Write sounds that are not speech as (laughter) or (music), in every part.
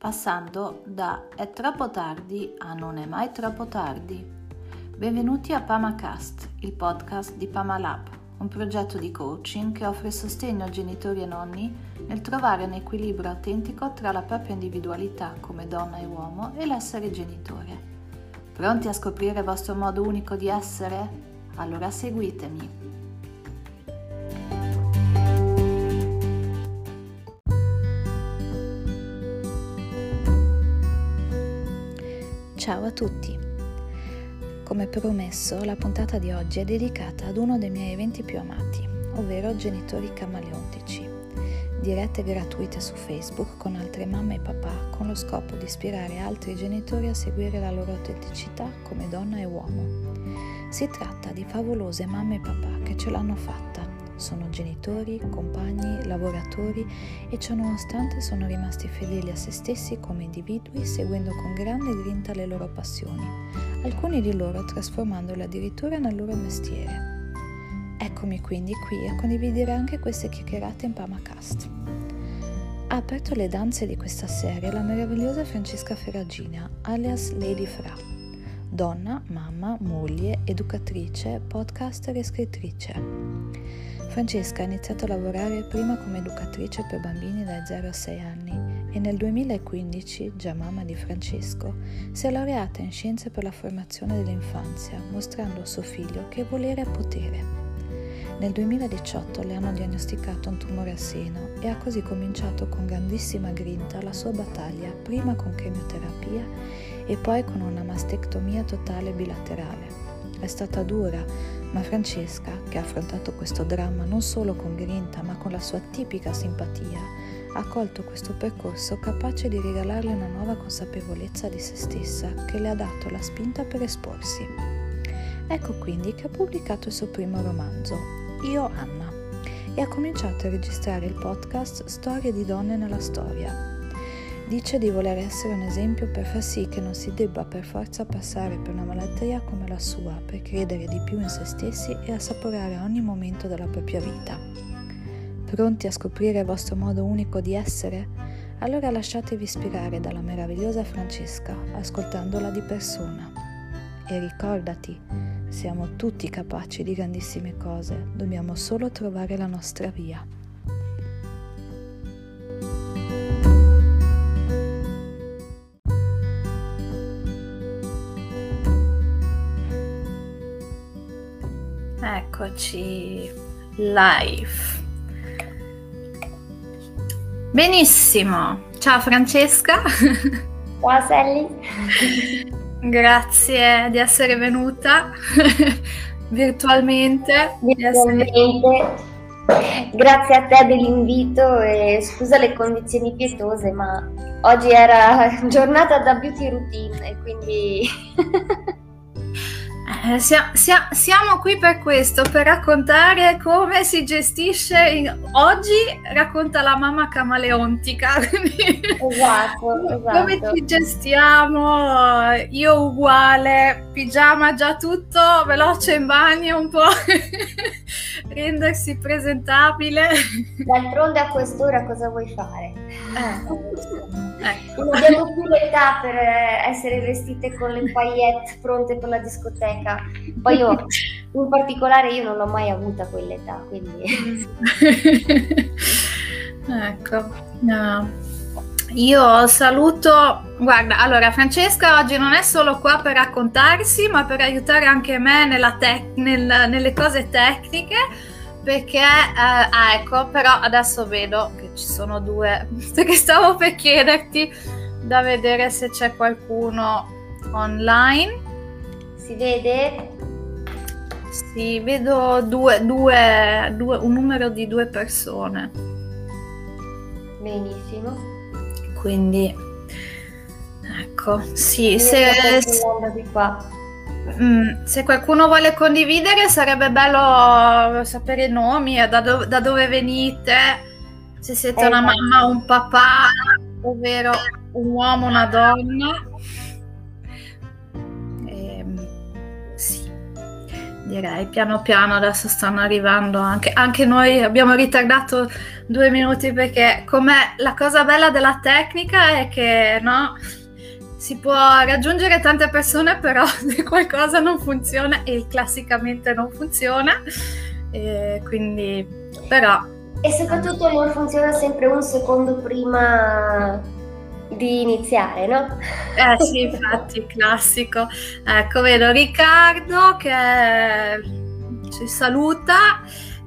passando da è troppo tardi a non è mai troppo tardi. Benvenuti a PamaCast, il podcast di PamaLab, un progetto di coaching che offre sostegno a genitori e nonni nel trovare un equilibrio autentico tra la propria individualità come donna e uomo e l'essere genitore. Pronti a scoprire il vostro modo unico di essere? Allora seguitemi. Ciao a tutti! Come promesso, la puntata di oggi è dedicata ad uno dei miei eventi più amati, ovvero Genitori Camaleontici. Dirette gratuite su Facebook con altre mamme e papà con lo scopo di ispirare altri genitori a seguire la loro autenticità come donna e uomo. Si tratta di favolose mamme e papà che ce l'hanno fatta sono genitori, compagni, lavoratori e ciononostante sono rimasti fedeli a se stessi come individui seguendo con grande grinta le loro passioni, alcuni di loro trasformandole addirittura nel loro mestiere. Eccomi quindi qui a condividere anche queste chiacchierate in Pamacast. Ha aperto le danze di questa serie la meravigliosa Francesca Ferragina, alias Lady Fra. Donna, mamma, moglie, educatrice, podcaster e scrittrice. Francesca ha iniziato a lavorare prima come educatrice per bambini dai 0 a 6 anni e nel 2015, già mamma di Francesco, si è laureata in scienze per la formazione dell'infanzia, mostrando a suo figlio che volere è potere. Nel 2018 le hanno diagnosticato un tumore al seno e ha così cominciato con grandissima grinta la sua battaglia, prima con chemioterapia e poi con una mastectomia totale bilaterale. È stata dura, ma Francesca, che ha affrontato questo dramma non solo con grinta ma con la sua tipica simpatia, ha colto questo percorso capace di regalarle una nuova consapevolezza di se stessa che le ha dato la spinta per esporsi. Ecco quindi che ha pubblicato il suo primo romanzo, Io Anna, e ha cominciato a registrare il podcast Storie di donne nella storia, Dice di voler essere un esempio per far sì che non si debba per forza passare per una malattia come la sua, per credere di più in se stessi e assaporare ogni momento della propria vita. Pronti a scoprire il vostro modo unico di essere? Allora lasciatevi ispirare dalla meravigliosa Francesca, ascoltandola di persona. E ricordati, siamo tutti capaci di grandissime cose, dobbiamo solo trovare la nostra via. Eccoci live. Benissimo. Ciao Francesca. Ciao Sally. Grazie di essere venuta (laughs) virtualmente. Virtualmente. Grazie a te dell'invito e scusa le condizioni pietose, ma oggi era (laughs) giornata da beauty routine e quindi (laughs) sia, sia, siamo qui per questo, per raccontare come si gestisce. In... Oggi racconta la mamma camaleontica. (laughs) Esatto, esatto. Come ci gestiamo? Io uguale, pigiama già tutto, veloce in bagno un po', (laughs) rendersi presentabile. D'altronde a quest'ora cosa vuoi fare? Eh. Ecco. Non abbiamo più l'età per essere vestite con le paillette pronte per la discoteca. Poi io, (laughs) in particolare, io non l'ho mai avuta quell'età, quindi... (laughs) ecco. No. Io saluto, guarda, allora Francesca oggi non è solo qua per raccontarsi, ma per aiutare anche me tec- nel, nelle cose tecniche, perché, eh, ah ecco, però adesso vedo che ci sono due, (laughs) perché stavo per chiederti da vedere se c'è qualcuno online. Si vede? Sì, vedo due, due, due, un numero di due persone. Benissimo. Quindi, ecco, sì, se, mm, se, qualcuno vuole condividere sarebbe bello sapere i nomi, da, do, da dove venite, se siete eh, una mamma o un papà, ovvero un uomo o una donna. direi piano piano adesso stanno arrivando anche, anche noi abbiamo ritardato due minuti perché com'è la cosa bella della tecnica è che no, si può raggiungere tante persone però (laughs) se qualcosa non funziona e classicamente non funziona e quindi però e soprattutto non funziona sempre un secondo prima di iniziare, no? Eh sì, infatti, (laughs) classico. Ecco, vedo Riccardo che ci saluta.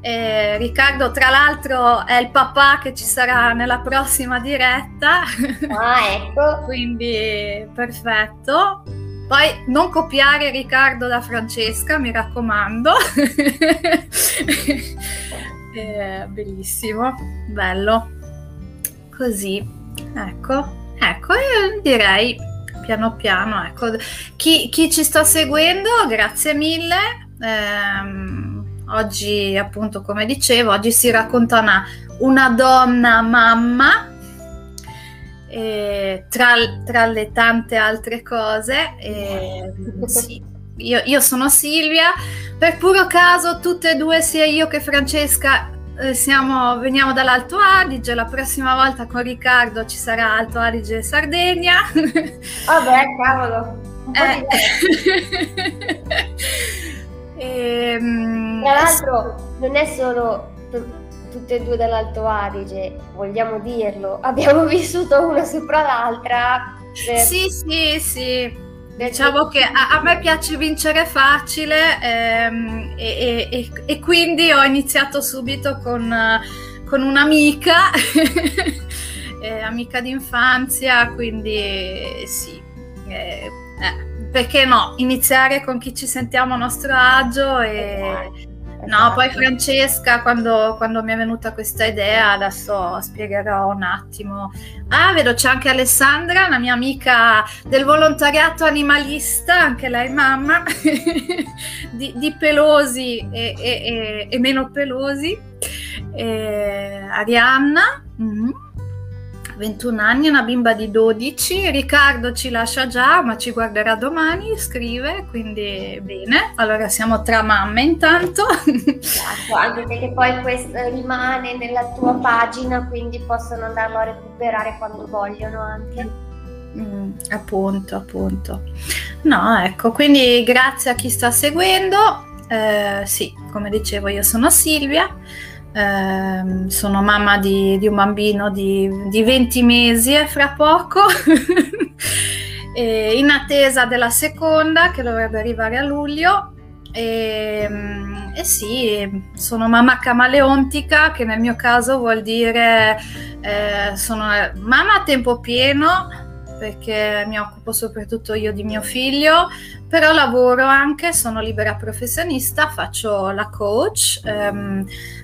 Eh, Riccardo, tra l'altro, è il papà che ci sarà nella prossima diretta. Ah, (laughs) ecco. Quindi, perfetto. Poi non copiare Riccardo da Francesca, mi raccomando. (laughs) eh, bellissimo, bello. Così, ecco. Ecco, io direi piano piano, ecco. Chi, chi ci sta seguendo, grazie mille. Eh, oggi, appunto, come dicevo, oggi si racconta una, una donna mamma. Eh, tra, tra, le tante altre cose, eh, sì, io, io sono Silvia, per puro caso tutte e due, sia io che Francesca, eh, siamo, veniamo dall'Alto Adige, la prossima volta con Riccardo ci sarà Alto Adige e Sardegna. Vabbè, cavolo. Eh. (laughs) e, ehm, Tra l'altro non è solo tutte e due dall'Alto Adige, vogliamo dirlo, (laughs) abbiamo vissuto una sopra l'altra. Per... Sì, sì, sì. Diciamo che a, a, me piace vincere facile ehm, e, e, e, quindi ho iniziato subito con, con un'amica, (laughs) eh, amica d'infanzia, quindi sì, eh, eh, perché no, iniziare con chi ci sentiamo a nostro agio e... Esatto No, poi Francesca, quando, quando, mi è venuta questa idea, adesso spiegherò un attimo. Ah, vedo c'è anche Alessandra, una mia amica del volontariato animalista, anche lei mamma, (laughs) di, di, pelosi e, e, e, e meno pelosi. Arianna. Mm-hmm 21 anni, una bimba di 12. Riccardo ci lascia già, ma ci guarderà domani, scrive, quindi bene. Allora siamo tra mamme intanto. Esatto, anche perché poi questo rimane nella tua pagina, quindi possono andarlo a recuperare quando vogliono anche. Mm, appunto, appunto. No, ecco, quindi grazie a chi sta seguendo. Eh, sì, come dicevo, io sono Silvia. Eh, sono mamma di, di un bambino di, di, 20 mesi e fra poco, (laughs) e in attesa della seconda che dovrebbe arrivare a luglio. E, ehm, e, sì, sono mamma camaleontica, che nel mio caso vuol dire eh, sono mamma a tempo pieno, perché mi occupo soprattutto io di mio figlio, però lavoro anche, sono libera professionista, faccio la coach, ehm,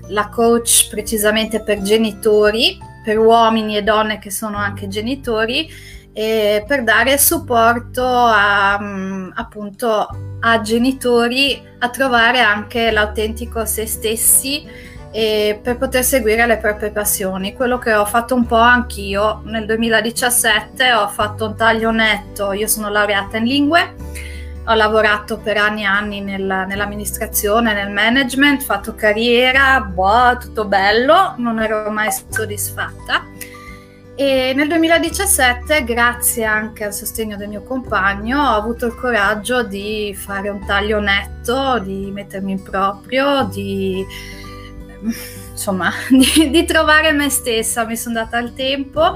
la coach precisamente per genitori, per uomini e donne che sono anche genitori, e per dare supporto a, mm, appunto a genitori a trovare anche l'autentico se stessi e per poter seguire le proprie passioni. Quello che ho fatto un po' anch'io. Nel 2017 ho fatto un taglio netto, io sono laureata in lingue ho lavorato per anni e anni nel, nell'amministrazione, nel management, fatto carriera, boh, tutto bello, non ero mai soddisfatta. E nel 2017, grazie anche al sostegno del mio compagno, ho avuto il coraggio di fare un taglio netto, di mettermi in proprio, di insomma, (laughs) di, di trovare me stessa. Mi sono data il tempo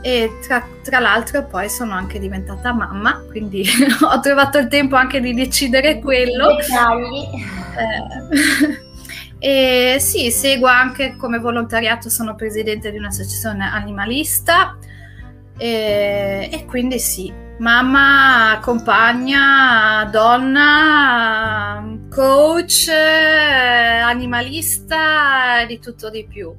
e tra, tra, l'altro poi sono anche diventata mamma, quindi (laughs) ho trovato il tempo anche di decidere quello. Eh, (laughs) e sì, seguo anche come volontariato, sono presidente di un'associazione animalista e, e quindi sì, mamma, compagna, donna, coach, animalista, di tutto di più.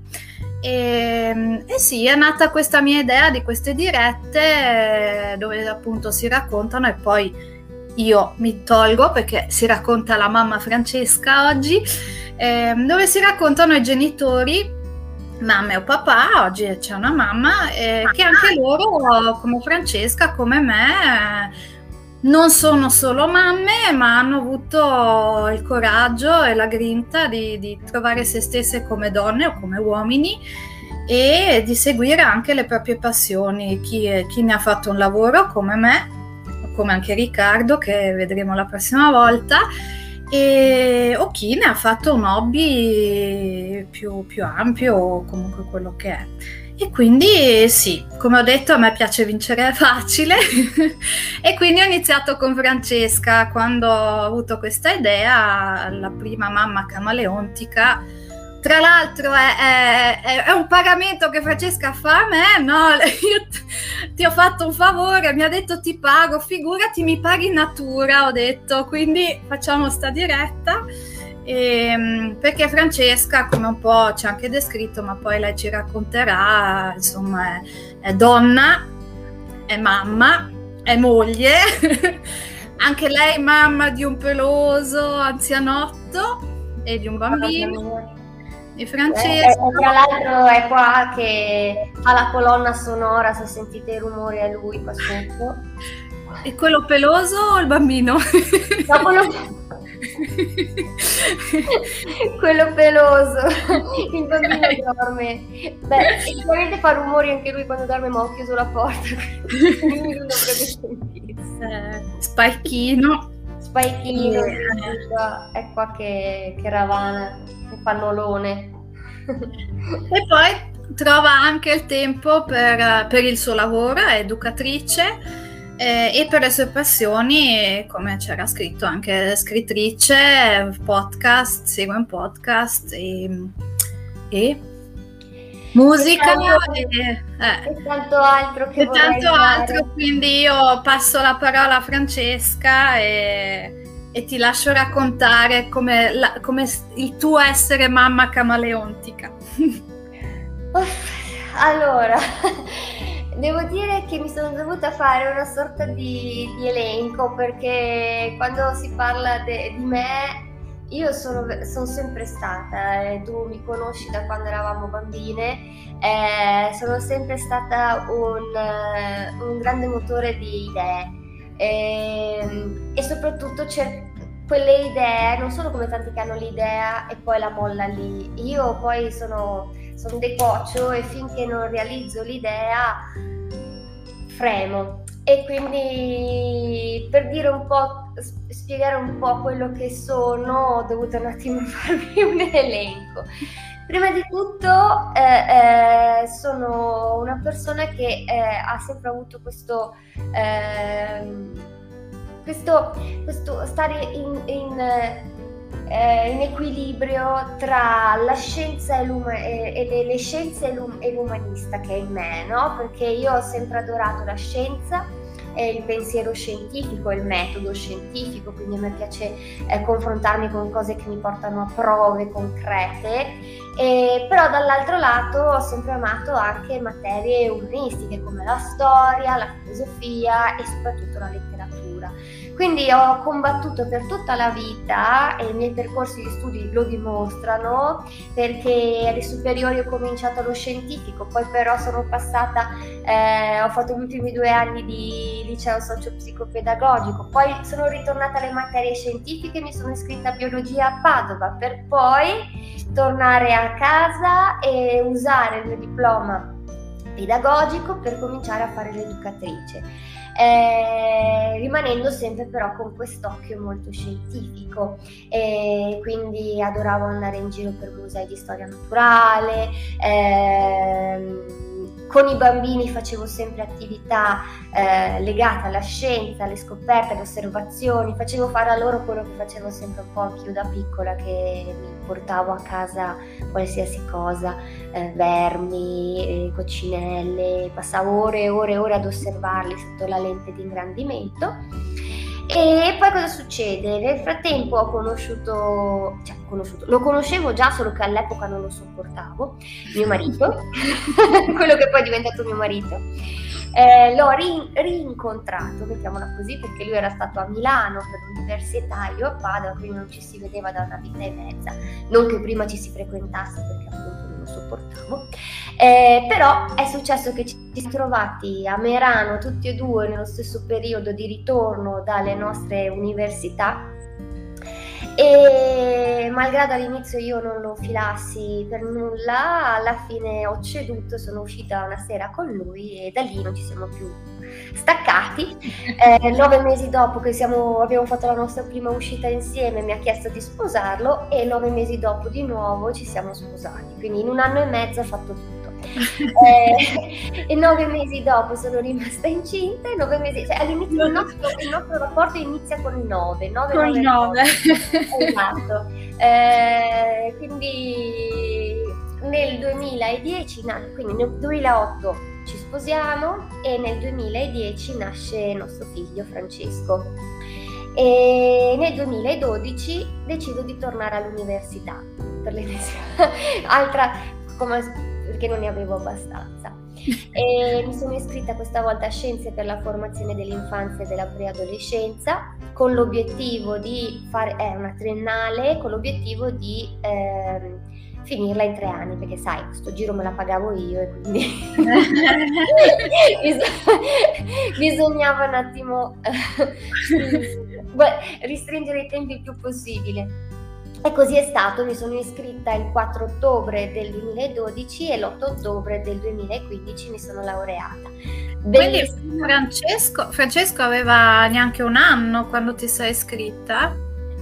E, ehm, e, sì, è nata questa mia idea di queste dirette dove appunto si raccontano e poi io mi tolgo perché si racconta la mamma Francesca oggi, eh, dove si raccontano i genitori, mamma o papà, oggi c'è una mamma, eh, che anche loro, come Francesca, come me, non sono solo mamme, ma hanno avuto il coraggio e la grinta di, di trovare se stesse come donne o come uomini e di seguire anche le proprie passioni. Chi, chi ne ha fatto un lavoro come me, come anche Riccardo, che vedremo la prossima volta, e, o chi ne ha fatto un hobby più, più ampio o comunque quello che è. E quindi sì, come ho detto, a me piace vincere facile (laughs) e quindi ho iniziato con Francesca quando ho avuto questa idea, la prima mamma camaleontica. Tra l'altro è, è, è un pagamento che Francesca fa a me, no? (laughs) Io t- ti ho fatto un favore, mi ha detto ti pago, figurati mi paghi in natura, ho detto, quindi facciamo sta diretta. E, ehm, perché Francesca, come un po' ci ha anche descritto, ma poi lei ci racconterà, insomma, è, è donna, è mamma, è moglie, (laughs) anche lei mamma di un peloso anzianotto e di un bambino. E Francesca. Eh, tra l'altro è qua che fa la colonna sonora, se sentite i rumori è lui qua sotto. E quello peloso o il bambino? No, quello... (laughs) (laughs) quello peloso. Il bambino dorme. Beh sicuramente fa rumori anche lui quando dorme ma ho chiuso la porta. Quindi non dovrebbe sentire eh, spaichino yeah. è qua che, che ravana il pannolone e poi trova anche il tempo per, per il suo lavoro è educatrice eh, e per le sue passioni, come c'era scritto anche scrittrice, podcast, segue un podcast e, e musica e, tanto, eh, e tanto altro che e tanto altro, quindi io passo la parola a Francesca e, e ti lascio raccontare come, la, come il tuo essere mamma camaleontica. (laughs) allora Devo dire che mi sono dovuta fare una sorta di, di elenco perché quando si parla de, di me io sono, sono, sempre stata, eh, tu mi conosci da quando eravamo bambine, eh, sono sempre stata un, uh, un grande motore di idee eh, e soprattutto cer- quelle idee non sono come tanti che hanno l'idea e poi la molla lì. Io poi sono, sono decoccio e finché non realizzo l'idea fremo. E quindi per dire un po', spiegare un po' quello che sono, ho dovuto un attimo (laughs) farmi un elenco. Prima di tutto eh, eh, sono una persona che eh, ha sempre avuto questo ehm, questo, questo stare in, in, eh, in, equilibrio tra la scienza e, e, le, le, scienze e l'umanista che è in me, no? Perché io ho sempre adorato la scienza e il pensiero scientifico, il metodo scientifico, quindi a me piace eh, confrontarmi con cose che mi portano a prove concrete, e, però dall'altro lato ho sempre amato anche materie umanistiche come la storia, la filosofia e soprattutto la letteratura. Quindi ho combattuto per tutta la vita e i miei percorsi di studi lo dimostrano perché alle superiori ho cominciato lo scientifico, poi però sono passata, eh, ho fatto gli ultimi due anni di liceo socio-psicopedagogico, poi sono ritornata alle materie scientifiche, mi sono iscritta a biologia a Padova per poi tornare a casa e usare il mio diploma pedagogico per cominciare a fare l'educatrice eh, rimanendo sempre però con quest'occhio molto scientifico. E quindi adoravo andare in giro per musei di storia naturale. Ehm, con i bambini facevo sempre attività eh, legate alla scienza, alle scoperte, alle osservazioni, facevo fare a loro quello che facevo sempre un po' anch'io da piccola, che mi portavo a casa qualsiasi cosa, eh, vermi, eh, coccinelle, passavo ore e ore e ore ad osservarli sotto la lente di ingrandimento. E poi cosa succede? Nel frattempo ho conosciuto, cioè conosciuto, lo conoscevo già solo che all'epoca non lo sopportavo, mio marito, (laughs) (laughs) quello che poi è diventato mio marito. Eh, l'ho ri- rincontrato, mettiamola così, perché lui era stato a Milano per l'università, io a Padova, quindi non ci si vedeva da una vita e mezza. Non che prima ci si frequentasse, perché appunto sopportavo. Eh, però è successo che ci siamo trovati a Merano tutti e due nello stesso periodo di ritorno dalle nostre università e malgrado all'inizio io non lo filassi per nulla, alla fine ho ceduto, sono uscita una sera con lui e da lì non ci siamo più staccati. (laughs) Eh, nove mesi dopo che siamo, abbiamo fatto la nostra prima uscita insieme mi ha chiesto di sposarlo e nove mesi dopo di nuovo ci siamo sposati, quindi in un anno e mezzo ha fatto tutto. Eh, e nove mesi dopo sono rimasta incinta e nove mesi, cioè all'inizio il nostro, il nostro rapporto inizia con nove, nove con il nove. esatto. Eh, quindi nel 2010, quindi nel 2008 ci sposiamo e nel 2010 nasce nostro figlio Francesco. E nel 2012 decido di tornare all'università per l'ennesima (laughs) altra come perché non ne avevo abbastanza. E (laughs) mi sono iscritta questa volta a Scienze per la formazione dell'infanzia e della preadolescenza con l'obiettivo di fare, è una triennale, con l'obiettivo di eh, finirla in tre anni, perché sai, questo giro me la pagavo io e quindi (laughs) (laughs) bisognava un attimo ristringere i tempi il più possibile. E così è stato, mi sono iscritta il 4 ottobre del 2012 e l'8 ottobre del 2015 mi sono laureata. Quindi Francesco, Francesco aveva neanche un anno quando ti sei iscritta?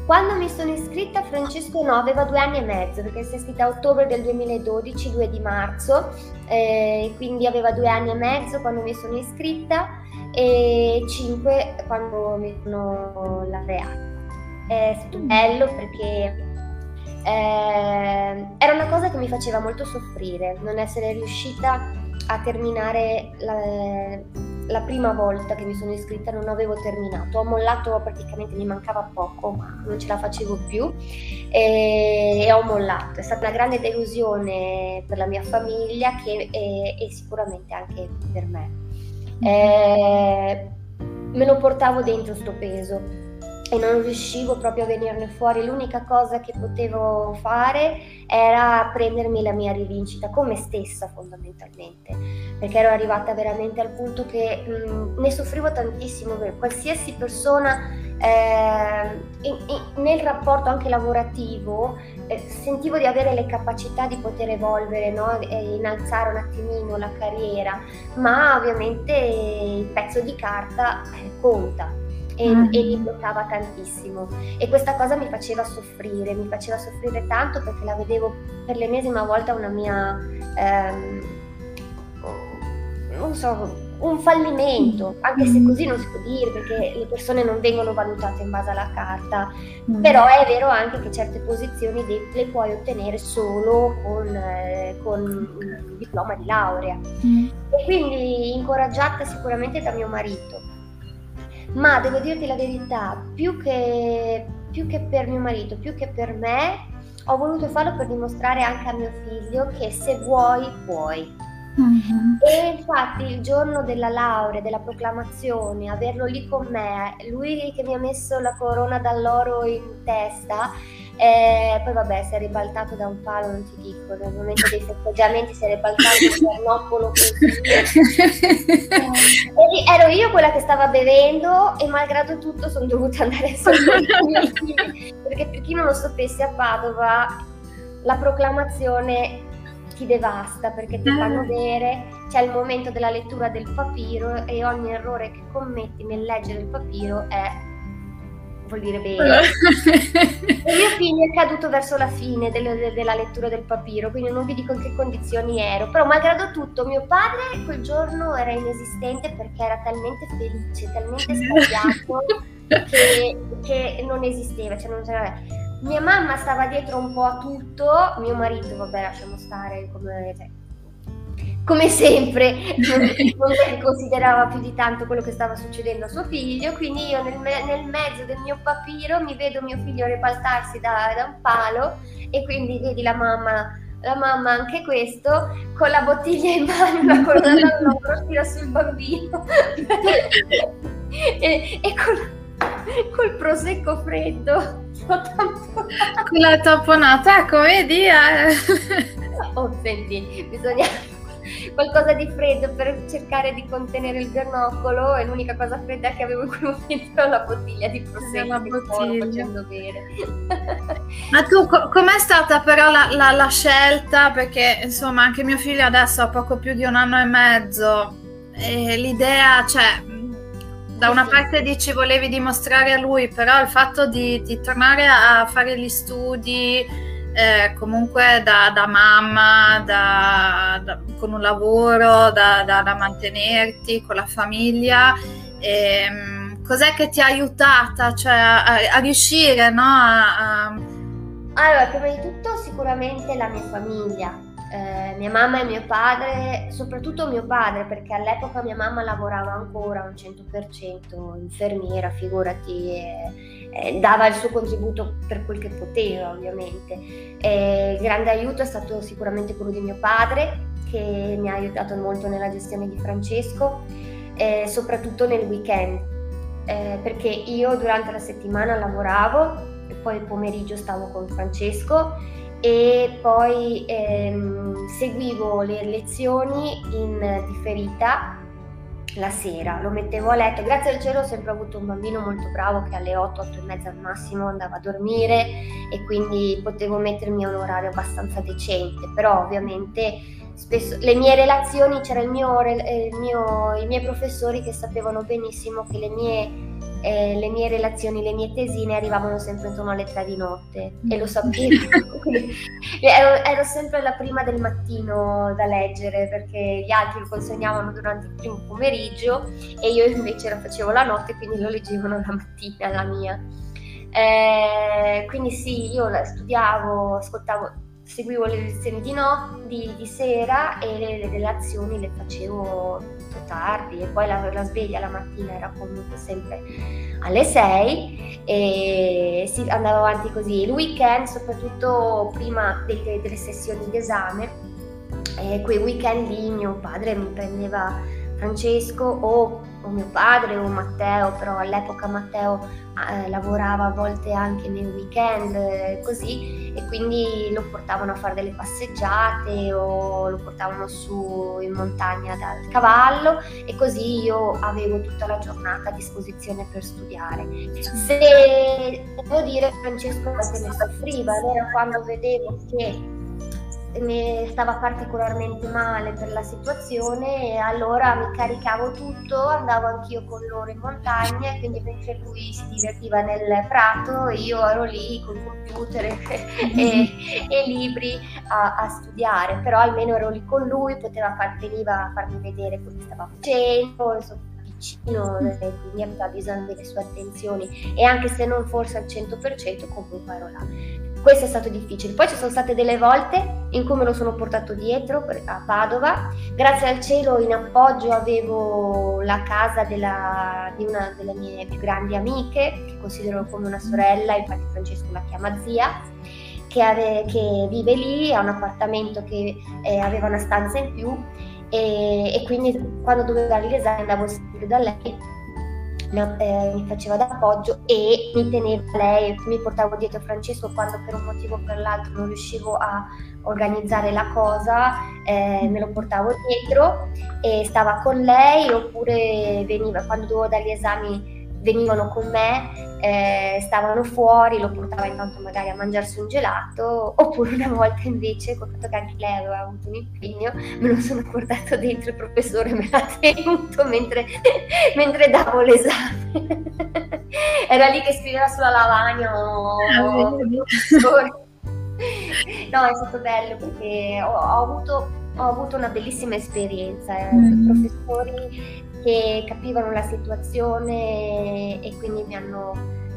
Quando mi sono iscritta Francesco no, aveva due anni e mezzo perché si è iscritta a ottobre del 2012, 2 di marzo, eh, quindi aveva due anni e mezzo quando mi sono iscritta e cinque quando mi sono laureata. È stato bello perché eh, era una cosa che mi faceva molto soffrire, non essere riuscita a terminare la, la, prima volta che mi sono iscritta, non avevo terminato, ho mollato praticamente, mi mancava poco, ma non ce la facevo più e, e ho mollato. È stata una grande delusione per la mia famiglia che, e, e sicuramente anche per me. Eh, me lo portavo dentro sto peso e non riuscivo proprio a venirne fuori. L'unica cosa che potevo fare era prendermi la mia rivincita con me stessa fondamentalmente, perché ero arrivata veramente al punto che mh, ne soffrivo tantissimo. Qualsiasi persona eh, in, in, nel rapporto anche lavorativo eh, sentivo di avere le capacità di poter evolvere, no? e innalzare un attimino la carriera, ma ovviamente il pezzo di carta eh, conta e, mm. e, mi bloccava tantissimo e questa cosa mi faceva soffrire, mi faceva soffrire tanto perché la vedevo per l'ennesima volta una mia, ehm, non so, un fallimento, anche se così non si può dire perché le persone non vengono valutate in base alla carta, mm. però è vero anche che certe posizioni le puoi ottenere solo con, eh, con un diploma di laurea. Mm. E quindi incoraggiata sicuramente da mio marito, ma devo dirti la verità, più che, più che per mio marito, più che per me, ho voluto farlo per dimostrare anche a mio figlio che se vuoi, puoi. Mm-hmm. E infatti il giorno della laurea, della proclamazione, averlo lì con me, lui che mi ha messo la corona d'alloro in testa, eh, poi vabbè si è ribaltato da un palo, non ti dico, nel momento dei festeggiamenti si è ribaltato (laughs) un pernocolo così. eh, ero io quella che stava bevendo e malgrado tutto sono dovuta andare (laughs) solo perché per chi non lo sapesse a Padova la proclamazione ti devasta perché ti fanno mm. bere, c'è il momento della lettura del papiro e ogni errore che commetti nel leggere il papiro è vuol dire bene. il (laughs) mio figlio è caduto verso la fine del, della lettura del papiro, quindi non vi dico in che condizioni ero, però malgrado tutto mio padre quel giorno era inesistente perché era talmente felice, talmente sbagliato (laughs) che, che, non esisteva, cioè non c'era mia mamma stava dietro un po' a tutto, mio marito, vabbè, lasciamo stare come, cioè, come sempre, non, (laughs) considerava più di tanto quello che stava succedendo a suo figlio, quindi io nel, nel mezzo del mio papiro mi vedo mio figlio ribaltarsi da, da un palo e quindi vedi la mamma la mamma anche questo, con la bottiglia in mano, la corona all'ombro, (laughs) tira sul bambino (laughs) e, e con, col prosecco freddo. L'ho tamponata, ecco, vedi? Eh. Oh, senti, bisogna (laughs) qualcosa di freddo per cercare di contenere il bernoccolo e l'unica cosa fredda che avevo in quel momento era la bottiglia di prosecco la bottiglia. facendo bere. (laughs) Ma tu co- com'è stata però la, la, la, scelta? Perché insomma anche mio figlio adesso ha poco più di un anno e mezzo e l'idea, cioè da una parte dici volevi dimostrare a lui, però il fatto di, di tornare a fare gli studi eh, comunque da, da mamma, da, da, con un lavoro da, mantenerti, con la famiglia. Eh, cos'è che ti ha aiutata cioè, a, a, riuscire no? a, a... Allora, prima di tutto sicuramente la mia famiglia, eh, mia mamma e mio padre, soprattutto mio padre, perché all'epoca mia mamma lavorava ancora un 100% infermiera, figurati, e, e dava il suo contributo per quel che poteva, ovviamente. E il grande aiuto è stato sicuramente quello di mio padre, che mi ha aiutato molto nella gestione di Francesco, eh, soprattutto nel weekend, eh, perché io durante la settimana lavoravo e poi il pomeriggio stavo con Francesco e poi ehm, seguivo le lezioni in differita la sera, lo mettevo a letto. Grazie al cielo ho sempre avuto un bambino molto bravo che alle 8, 8 e mezza al massimo andava a dormire e quindi potevo mettermi a un orario abbastanza decente, però ovviamente spesso le mie relazioni, c'era il mio, il mio, i miei professori che sapevano benissimo che le mie eh, le mie relazioni, le mie tesine arrivavano sempre intorno alle tre di notte e lo sapevo. (laughs) (laughs) ero, ero, sempre la prima del mattino da leggere perché gli altri lo consegnavano durante il primo pomeriggio e io invece lo facevo la notte quindi lo leggevano la mattina la mia. Eh, quindi sì, io studiavo, ascoltavo, seguivo le lezioni di, no, di, di sera e le, le relazioni le facevo tardi e poi la, la sveglia la mattina era comunque sempre alle 6 e si andava avanti così. Il weekend, soprattutto prima delle, delle sessioni d'esame, eh, quei weekend lì mio padre mi prendeva Francesco o, o mio padre o Matteo, però all'epoca Matteo eh, lavorava a volte anche nei weekend, eh, così, e quindi lo portavano a fare delle passeggiate o lo portavano su in montagna dal cavallo e così io avevo tutta la giornata a disposizione per studiare. Se devo dire Francesco anche ne soffriva, era quando vedevo che ne stava particolarmente male per la situazione e allora mi caricavo tutto, andavo anch'io con loro in montagna, quindi mentre lui si divertiva nel prato io ero lì con computer (laughs) e, e, (laughs) e libri a, a, studiare, però almeno ero lì con lui, poteva far, veniva a farmi vedere quello che stava facendo, insomma vicino, eh, quindi aveva bisogno delle sue attenzioni e anche se non forse al 100% comunque ero là. Questo è stato difficile. Poi ci sono state delle volte in cui me lo sono portato dietro a Padova. Grazie al cielo in appoggio avevo la casa della, di una delle mie più grandi amiche, che considero come una sorella, infatti Francesco la chiama zia. Che, ave, che vive lì, ha un appartamento che eh, aveva una stanza in più e, e quindi quando dovevo dare l'esame andavo sempre da lei mi faceva d'appoggio e mi teneva lei, mi portavo dietro Francesco quando per un motivo o per l'altro non riuscivo a organizzare la cosa, eh, me lo portavo dietro e stava con lei oppure veniva quando dovevo dare gli esami venivano con me, eh, stavano fuori, lo portava intanto magari a mangiarsi un gelato, oppure una volta invece, col fatto che anche lei aveva avuto un impegno, me lo sono portato dentro, il professore me l'ha tenuto mentre, (laughs) mentre davo l'esame. (laughs) Era lì che scriveva sulla lavagna. Oh, no, è stato bello perché ho, ho, avuto, ho avuto, una bellissima esperienza. Eh. Mm. Professori che capivano la situazione e quindi mi hanno,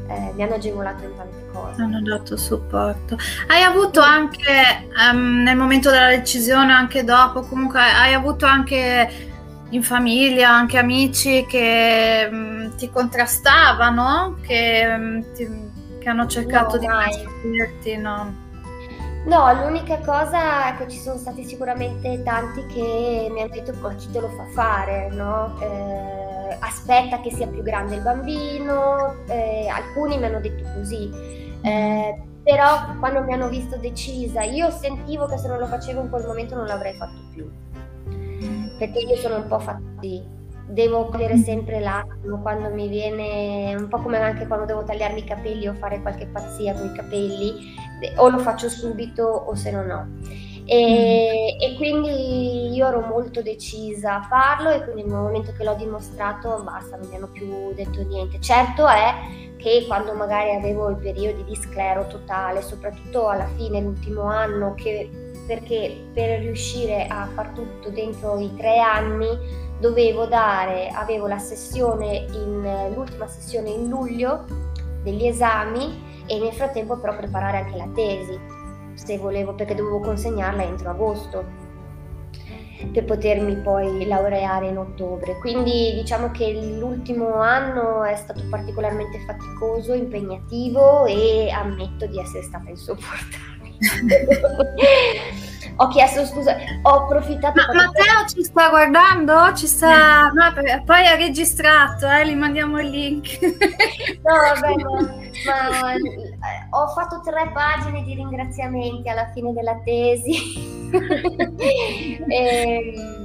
eh, mi hanno agevolato in tante cose. Hanno dato supporto. Hai avuto anche um, nel momento della decisione, anche dopo, comunque hai avuto anche in famiglia, anche amici che um, ti contrastavano, che, um, ti, che, hanno cercato no, di dirti no? No, l'unica cosa è che ci sono stati sicuramente tanti che mi hanno detto ma chi te lo fa fare, no? Eh, aspetta che sia più grande il bambino, eh, alcuni mi hanno detto così. Eh, però quando mi hanno visto decisa, io sentivo che se non lo facevo in quel momento non l'avrei fatto più. Perché io sono un po' fatti, devo cogliere sempre l'attimo quando mi viene, un po' come anche quando devo tagliarmi i capelli o fare qualche pazzia con i capelli, o lo faccio subito o se no no. E, e, quindi io ero molto decisa a farlo e quindi nel momento che l'ho dimostrato basta, non mi hanno più detto niente. Certo è che quando magari avevo i periodi di sclero totale, soprattutto alla fine, l'ultimo anno, che, perché per riuscire a far tutto dentro i tre anni dovevo dare, avevo la sessione in, l'ultima sessione in luglio degli esami e nel frattempo però preparare anche la tesi se volevo, perché dovevo consegnarla entro agosto per potermi poi laureare in ottobre. Quindi diciamo che l'ultimo anno è stato particolarmente faticoso, impegnativo e ammetto di essere stata insopportabile. Ho chiesto scusa, ho approfittato. Ma Matteo ci sta guardando? Ci sta. No, poi ha registrato, eh, gli mandiamo il link. (laughs) no, vabbè, ma, ma eh, ho fatto tre pagine di ringraziamenti alla fine della tesi. e, (laughs) (laughs) ehm,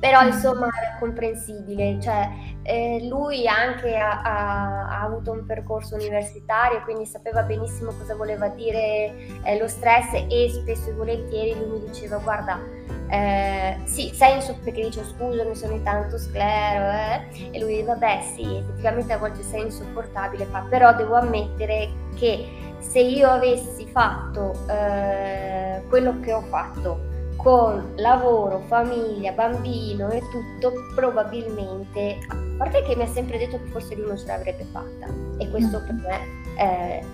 però insomma era comprensibile, cioè eh, lui anche ha, ha, ha, avuto un percorso universitario, quindi sapeva benissimo cosa voleva dire eh, lo stress e spesso e volentieri lui mi diceva guarda, eh, sì, sei in perché dice scusami sono tanto sclero eh? e lui vabbè sì, effettivamente a volte sei insopportabile, fa, però devo ammettere che se io avessi fatto eh, quello che ho fatto con lavoro, famiglia, bambino e tutto, probabilmente, a parte che mi ha sempre detto che forse lui non ce l'avrebbe fatta. E questo per me eh,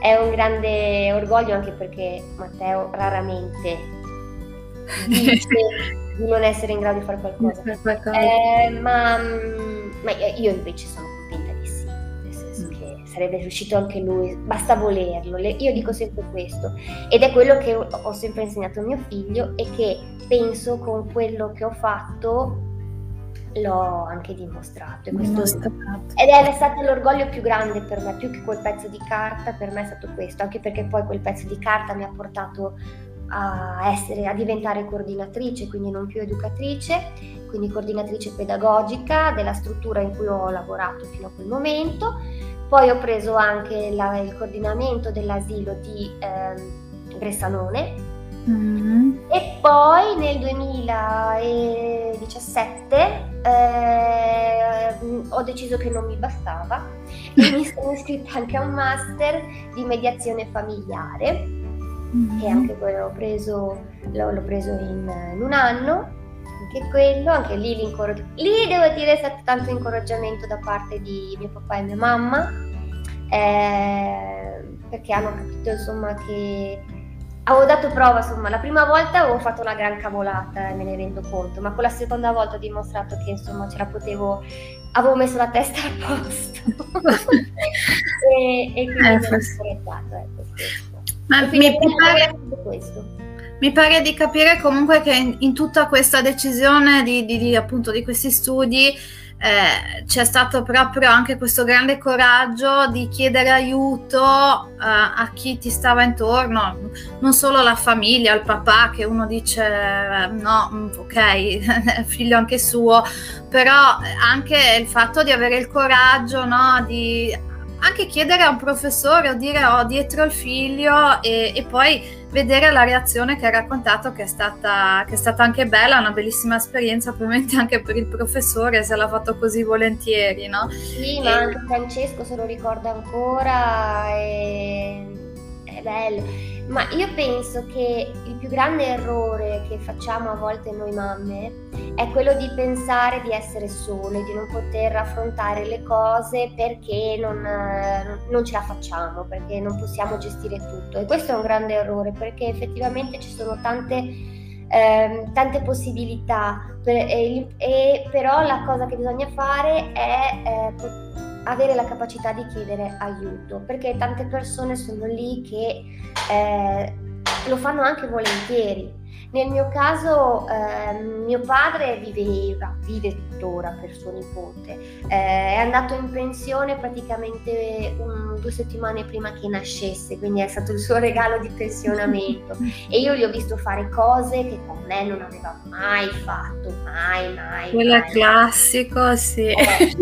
è un grande orgoglio anche perché Matteo raramente dice (laughs) di non essere in grado di fare qualcosa. Eh, ma, ma io invece sono sarebbe riuscito anche lui, basta volerlo. io dico sempre questo ed è quello che ho sempre insegnato a mio figlio e che penso con quello che ho fatto l'ho anche dimostrato. dimostrato. Ed è stato l'orgoglio più grande per me, più che quel pezzo di carta, per me è stato questo, anche perché poi quel pezzo di carta mi ha portato a, essere, a diventare coordinatrice, quindi non più educatrice, quindi coordinatrice pedagogica della struttura in cui ho lavorato fino a quel momento poi ho preso anche la, il coordinamento dell'asilo di eh, Bressanone mm-hmm. e poi nel 2017 eh, ho deciso che non mi bastava e mi (laughs) sono iscritta anche a un master di mediazione familiare mm-hmm. e anche quello l'ho preso, l'ho, l'ho preso in, in un anno anche quello, anche lì l'incoraggiamento. Lì devo dire è stato tanto incoraggiamento da parte di mio papà e mia mamma, eh, perché hanno capito insomma che avevo dato prova, insomma, la prima volta avevo fatto una gran cavolata, me ne rendo conto, ma con la seconda volta ho dimostrato che insomma ce la potevo, avevo messo la testa a posto. (laughs) e, e quindi eh, mi ho scorreggiato, ecco questo. Ma mi pare... questo. Mi pare di capire comunque che in, in tutta questa decisione di, di, di, appunto, di questi studi eh, c'è stato proprio anche questo grande coraggio di chiedere aiuto eh, a chi ti stava intorno, non solo la famiglia, il papà che uno dice no, mm, ok, (laughs) figlio anche suo, però anche il fatto di avere il coraggio no, di anche chiedere a un professore o dire ho oh, dietro il figlio e, e, poi vedere la reazione che ha raccontato che è, stata, che è stata anche bella, una bellissima esperienza probabilmente anche per il professore se l'ha fatto così volentieri, no? Sì, e... ma anche Francesco se lo ricorda ancora, e... è bello. Ma io penso che più grande errore che facciamo a volte noi mamme è quello di pensare di essere sole, di non poter affrontare le cose perché non, non ce la facciamo, perché non possiamo gestire tutto. E questo è un grande errore perché effettivamente ci sono tante, eh, tante possibilità, per, e, e, però la cosa che bisogna fare è... Eh, avere la capacità di chiedere aiuto, perché tante persone sono lì che eh, lo fanno anche volentieri. Nel mio caso eh, mio padre viveva, vive tuttora per suo nipote, eh, è andato in pensione praticamente un, due settimane prima che nascesse, quindi è stato il suo (laughs) regalo di pensionamento (laughs) e io gli ho visto fare cose che con me non aveva mai fatto, mai, mai. Quello è classico, sì. Eh, (laughs)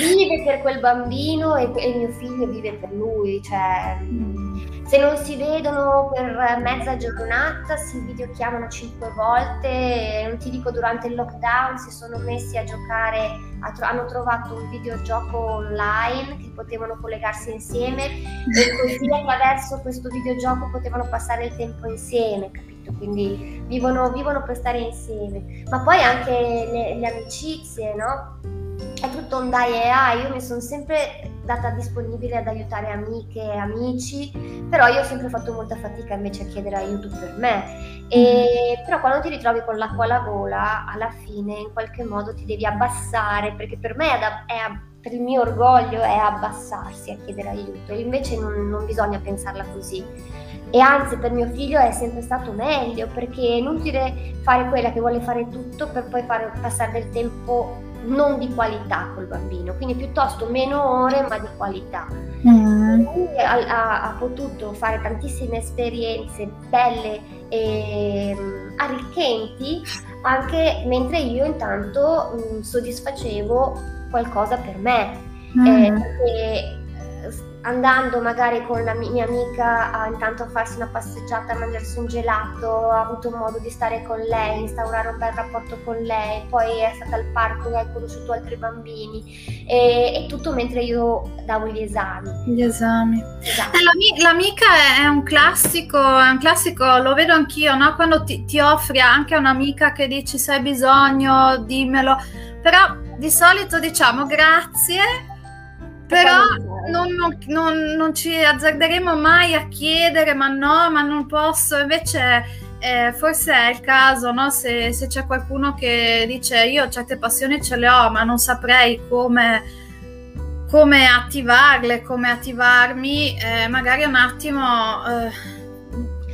vive per quel bambino e, e mio figlio vive per lui, cioè... Mm se non si vedono per mezza giornata, si videochiamano cinque volte, non ti dico durante il lockdown, si sono messi a giocare, hanno trovato un videogioco online che potevano collegarsi insieme e (laughs) così attraverso questo videogioco potevano passare il tempo insieme, capito? Quindi vivono, vivono per stare insieme. Ma poi anche le, le amicizie, no? È tutto un dai e ai, io mi sono sempre data disponibile ad aiutare amiche e amici, però io ho sempre fatto molta fatica invece a chiedere aiuto per me. E, però quando ti ritrovi con l'acqua alla gola, alla fine in qualche modo ti devi abbassare, perché per me è, da, è per il mio orgoglio è abbassarsi a chiedere aiuto, invece non, non bisogna pensarla così. E anzi per mio figlio è sempre stato meglio perché è inutile fare quella che vuole fare tutto per poi fare passare del tempo non di qualità col bambino, quindi piuttosto meno ore ma di qualità. Mm. Ha, ha, potuto fare tantissime esperienze belle e um, arricchenti anche mentre io intanto um, soddisfacevo qualcosa per me. Mm. Eh, andando magari con la mia amica a, intanto a farsi una passeggiata, a mangiarsi un gelato, ha avuto modo di stare con lei, instaurare un bel rapporto con lei, poi è stata al parco e ha conosciuto altri bambini e, e, tutto mentre io davo gli esami. Gli esami. Esatto. Eh, l'amica è un classico, è un classico, lo vedo anch'io, no? quando ti, ti offri anche a un'amica che dici se hai bisogno, dimmelo, però di solito diciamo grazie però non, non, non, ci azzarderemo mai a chiedere, ma no, ma non posso. Invece, eh, forse è il caso, no? se, se, c'è qualcuno che dice io certe passioni ce le ho, ma non saprei come, come attivarle, come attivarmi, eh, magari un attimo. Eh,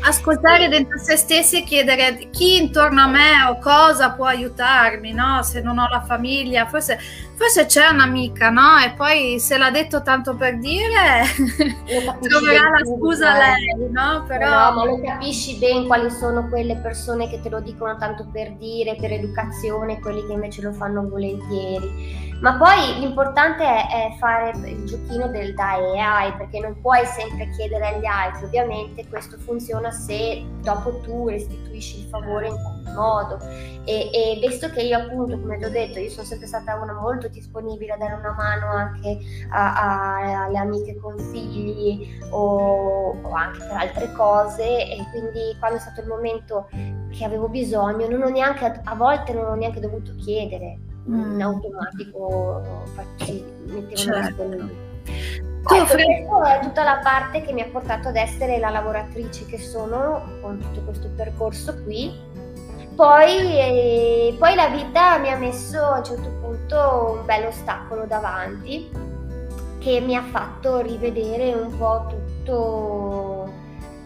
ascoltare dentro se stessi e chiedere chi intorno a me o cosa può aiutarmi, no? Se non ho la famiglia, forse, forse c'è un'amica, no? E poi se l'ha detto tanto per dire, (laughs) troverà la scusa lei, no? Però... No, ma lo capisci bene quali sono quelle persone che te lo dicono tanto per dire, per educazione, quelli che invece lo fanno volentieri. Ma poi l'importante è, è, fare il giochino del dai e ai, perché non puoi sempre chiedere agli altri, ovviamente questo funziona se dopo tu restituisci il favore in qualche modo. E, e visto che io appunto, come ti ho detto, io sono sempre stata una molto disponibile a dare una mano anche a, a, alle amiche con figli o, o anche per altre cose, e quindi quando è stato il momento che avevo bisogno, non ho neanche, a volte non ho neanche dovuto chiedere in mm. automatico facci, mettevano certo. Ecco, questa è tutta la parte che mi ha portato ad essere la lavoratrice che sono con tutto questo percorso qui. Poi, eh, poi la vita mi ha messo a un certo punto un bello ostacolo davanti che mi ha fatto rivedere un po' tutto,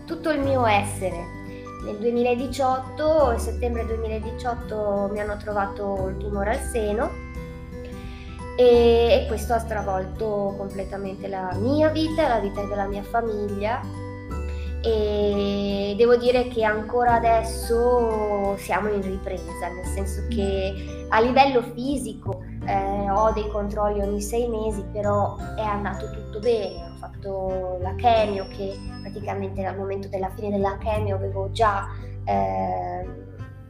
tutto il mio essere. Nel 2018, a settembre 2018, mi hanno trovato il tumore al seno e, e questo ha stravolto completamente la mia vita, la vita della mia famiglia e devo dire che ancora adesso siamo in ripresa, nel senso che a livello fisico eh, ho dei controlli ogni sei mesi, però è andato tutto bene, ho fatto la chemio che praticamente al momento della fine della chemio avevo già eh,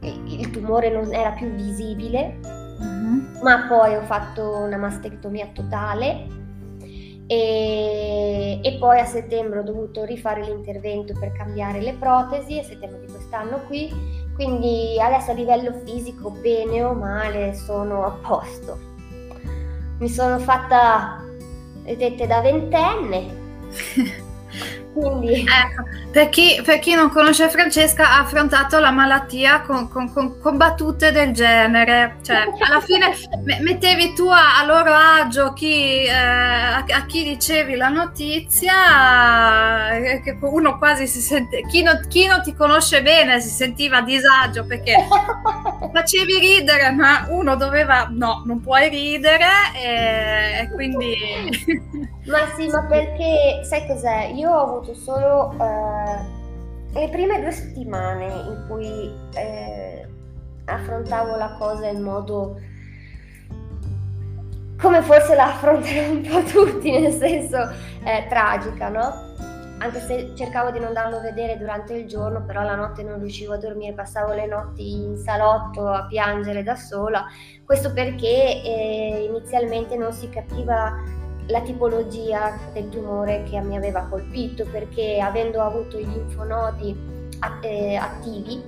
il tumore non era più visibile, uh-huh. ma poi ho fatto una mastectomia totale e, e, poi a settembre ho dovuto rifare l'intervento per cambiare le protesi, a settembre di quest'anno qui, quindi adesso a livello fisico, bene o male, sono a posto. Mi sono fatta, vedete, da ventenne. (laughs) Quindi... Ecco, per, chi, per, chi, non conosce Francesca ha affrontato la malattia con, con, con, con battute del genere, cioè alla fine mettevi tu a, a loro agio chi, eh, a, a, chi dicevi la notizia, eh, che uno quasi si sente, chi non, chi non ti conosce bene si sentiva a disagio perché facevi ridere ma uno doveva, no, non puoi ridere e, e quindi... (laughs) Ma sì, ma perché sai cos'è? Io ho avuto solo eh, le prime due settimane in cui eh, affrontavo la cosa in modo come forse la affrontano un po' tutti, nel senso eh, tragica, no? Anche se cercavo di non darlo a vedere durante il giorno, però la notte non riuscivo a dormire, passavo le notti in salotto a piangere da sola. Questo perché eh, inizialmente non si capiva la tipologia del tumore che mi aveva colpito perché avendo avuto i linfonodi eh, attivi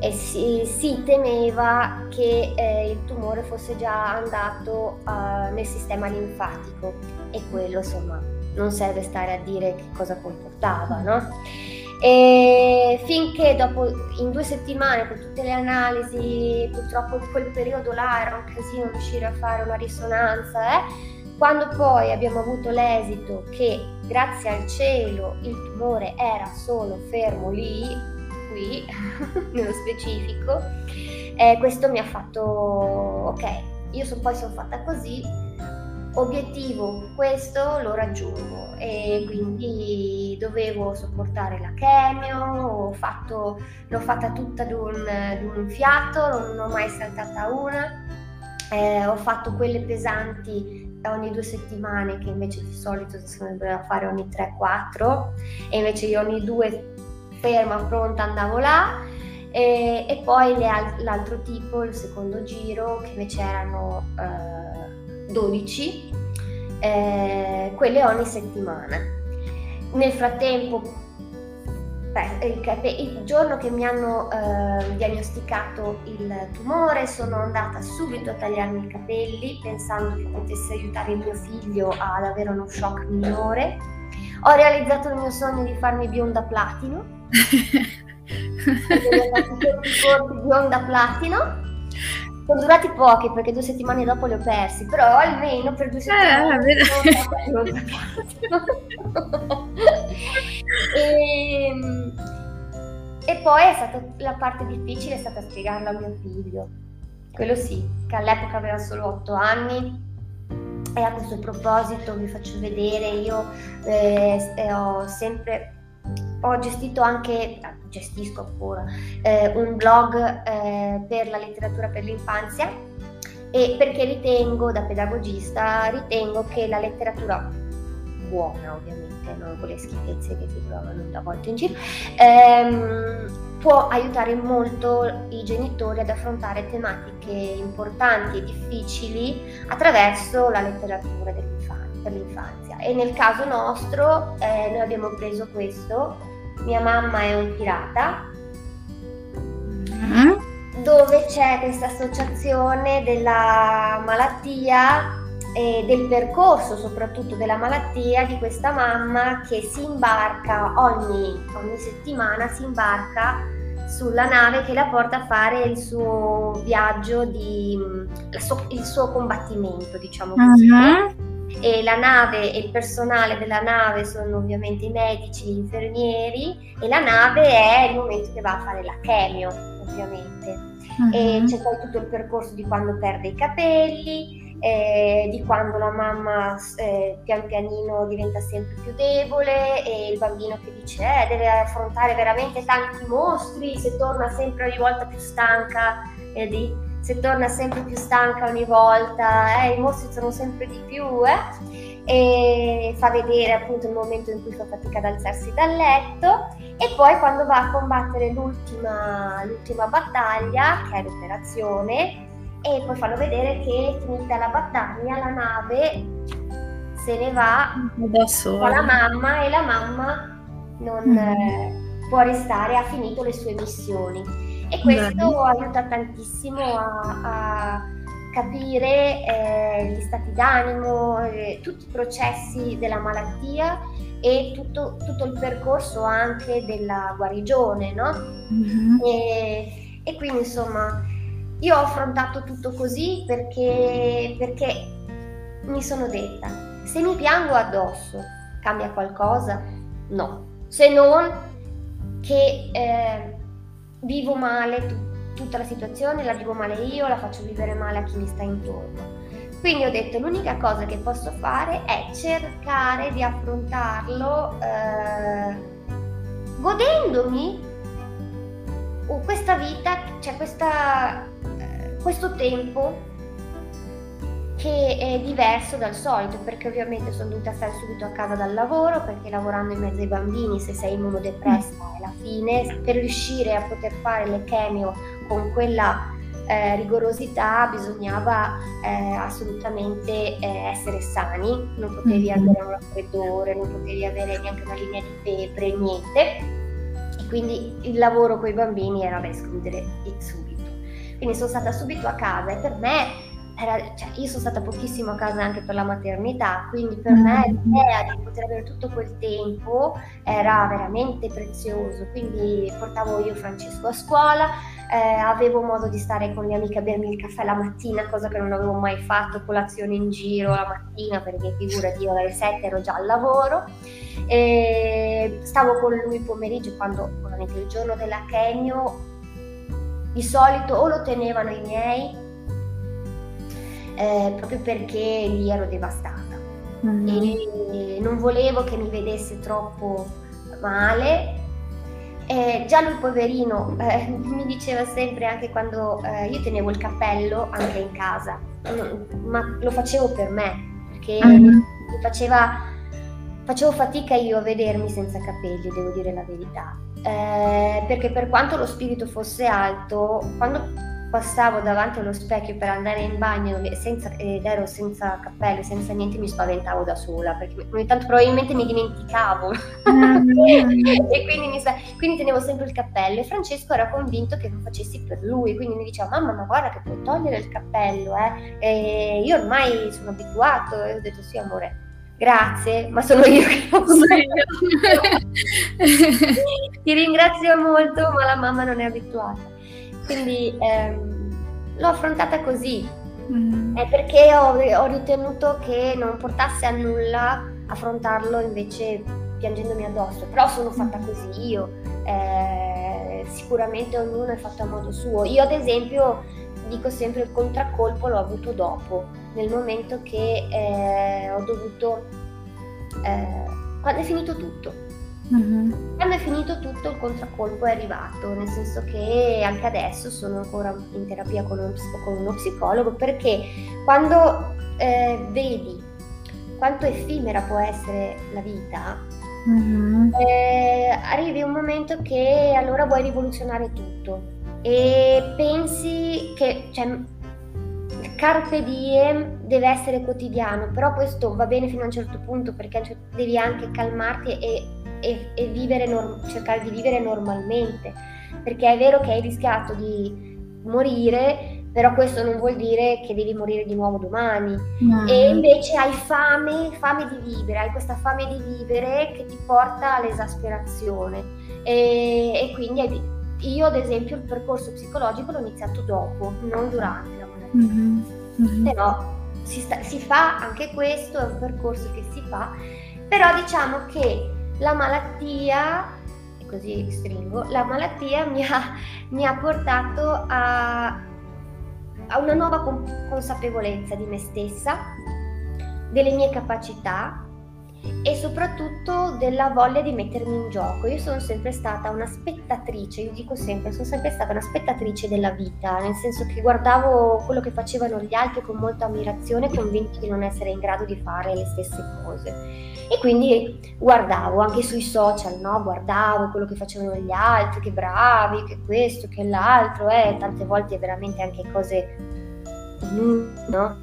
eh, si, si, temeva che eh, il tumore fosse già andato uh, nel sistema linfatico e quello insomma non serve stare a dire che cosa comportava, no? E finché dopo in due settimane con tutte le analisi, purtroppo in quel periodo là era un casino riuscire a fare una risonanza, eh? Quando poi abbiamo avuto l'esito che grazie al cielo il tumore era solo fermo lì, qui (laughs) nello specifico, eh, questo mi ha fatto ok, io so, poi sono fatta così, obiettivo questo lo raggiungo. E quindi dovevo sopportare la chemio, fatto, l'ho fatta tutta d'un, d'un fiato, non ho mai saltata una, eh, ho fatto quelle pesanti ogni due settimane che invece di solito si doveva fare ogni 3-4 e invece io ogni due ferma, pronta andavo là e, e poi al- l'altro tipo, il secondo giro che invece erano eh, 12, eh, quelle ogni settimana. Nel frattempo il, il, giorno che mi hanno eh, diagnosticato il tumore sono andata subito a tagliarmi i capelli pensando che potesse aiutare il mio figlio ad avere uno shock minore. Ho realizzato il mio sogno di farmi bionda platino. (laughs) ho fatto tutti i bionda platino sono durati pochi perché due settimane dopo li ho persi, però almeno per due settimane eh, non e, e poi è stata la parte difficile è stata spiegarlo a mio figlio. Quello sì, che all'epoca aveva solo otto anni. E a questo proposito vi faccio vedere, io eh, ho sempre ho gestito anche, gestisco ancora, eh, un blog eh, per la letteratura per l'infanzia e perché ritengo, da pedagogista, ritengo che la letteratura buona ovviamente, non con le schifezze che si trovano a volte in giro, ehm, può aiutare molto i genitori ad affrontare tematiche importanti e difficili attraverso la letteratura per l'infanzia. E nel caso nostro eh, noi abbiamo preso questo mia mamma è un pirata, mm. dove c'è questa associazione della malattia e del percorso soprattutto della malattia di questa mamma che si imbarca ogni, ogni settimana, si imbarca sulla nave che la porta a fare il suo viaggio, di, il suo combattimento, diciamo così. Uh-huh e la nave e il personale della nave sono ovviamente i medici, gli infermieri e la nave è il momento che va a fare la chemio ovviamente uh-huh. e mhm. c'è poi tutto il percorso di quando perde i capelli eh, di quando la mamma eh, pian pianino diventa sempre più debole e il bambino che dice eh, deve affrontare veramente tanti mostri se torna sempre ogni volta più stanca vedi se torna sempre più stanca ogni volta, eh, i mostri sono sempre di più, eh, e fa vedere appunto il momento in cui fa fatica ad alzarsi dal letto e poi quando va a combattere l'ultima, l'ultima battaglia, che è l'operazione, e poi fanno vedere che finita la battaglia la nave se ne va con la mamma e la mamma non mm. eh, può restare, ha finito le sue missioni e questo Bene. aiuta tantissimo a, a capire eh, gli stati d'animo, eh, tutti i processi della malattia e tutto, tutto il percorso anche della guarigione, no? Mm-hmm. E, e, quindi insomma io ho affrontato tutto così perché, perché mi sono detta, se mi piango addosso, cambia qualcosa? No, se non che eh, vivo male t- tutta la situazione, la vivo male io, la faccio vivere male a chi mi sta intorno. Quindi ho detto l'unica cosa che posso fare è cercare di affrontarlo eh, godendomi questa vita, cioè questa, eh, questo tempo che è diverso dal solito perché ovviamente sono dovuta stare subito a casa dal lavoro perché lavorando in mezzo ai bambini se sei immunodepressa è la fine per riuscire a poter fare le chemio con quella eh, rigorosità bisognava eh, assolutamente eh, essere sani, non potevi mm-hmm. avere un raffreddore, non potevi avere neanche una linea di febbre, niente. Quindi il lavoro con i bambini era da escludere subito. Quindi sono stata subito a casa e per me era, cioè, io sono stata pochissimo a casa anche per la maternità, quindi per me mm-hmm. l'idea di poter avere tutto quel tempo era veramente prezioso. Quindi portavo io Francesco a scuola, eh, avevo modo di stare con le amiche a bermi il caffè la mattina, cosa che non avevo mai fatto, colazione in giro la mattina, perché figurati io alle 7 ero già al lavoro. E stavo con lui il pomeriggio quando ovviamente il giorno della Kenio di solito o lo tenevano i miei eh, proprio perché lì ero devastata mm-hmm. e non volevo che mi vedesse troppo male. Eh, già lui poverino eh, mi diceva sempre anche quando eh, io tenevo il cappello anche in casa, ma lo facevo per me, perché mi faceva, facevo fatica io a vedermi senza capelli, devo dire la verità. Eh, perché per quanto lo spirito fosse alto, quando passavo davanti allo specchio per andare in bagno senza, ed ero senza cappello, senza niente, mi spaventavo da sola perché ogni tanto probabilmente mi dimenticavo mm-hmm. (laughs) e quindi, mi, quindi, tenevo sempre il cappello e Francesco era convinto che lo facessi per lui, quindi mi diceva mamma ma guarda che puoi togliere il cappello eh? e io ormai sono abituato e ho detto sì amore Grazie, ma sono io che lo so. (laughs) Ti ringrazio molto, ma la mamma non è abituata. Quindi ehm, l'ho affrontata così, mm. è perché ho, ho, ritenuto che non portasse a nulla affrontarlo invece piangendomi addosso, però sono fatta così io, eh, sicuramente ognuno è fatto a modo suo. Io ad esempio dico sempre il contraccolpo l'ho avuto dopo, nel momento che eh, ho dovuto, eh, quando è finito tutto Mm-hmm. Quando è finito tutto il contraccolpo è arrivato, nel senso che anche adesso sono ancora in terapia con uno, con uno psicologo perché quando eh, vedi quanto effimera può essere la vita, mm-hmm. eh, arrivi un momento che allora vuoi rivoluzionare tutto e pensi che cioè, carpe diem deve essere quotidiano, però questo va bene fino a un certo punto perché devi anche calmarti e e, e vivere norm- cercare di vivere normalmente, perché è vero che hai rischiato di morire, però questo non vuol dire che devi morire di nuovo domani. No. E invece hai fame, fame di vivere, hai questa fame di vivere che ti porta all'esasperazione. E, e quindi io, ad esempio, il percorso psicologico l'ho iniziato dopo, non durante la malattia. Mm-hmm. Mm-hmm. Però si, sta, si fa anche questo, è un percorso che si fa, però diciamo che la malattia, così stringo, la malattia mi ha, mi ha portato a, a una nuova consapevolezza di me stessa, delle mie capacità e soprattutto della voglia di mettermi in gioco. Io sono sempre stata una spettatrice, io dico sempre, sono sempre stata una spettatrice della vita, nel senso che guardavo quello che facevano gli altri con molta ammirazione, convinti di non essere in grado di fare le stesse cose. E quindi guardavo anche sui social, no? Guardavo quello che facevano gli altri, che bravi, che questo, che l'altro, eh, tante volte veramente anche cose no?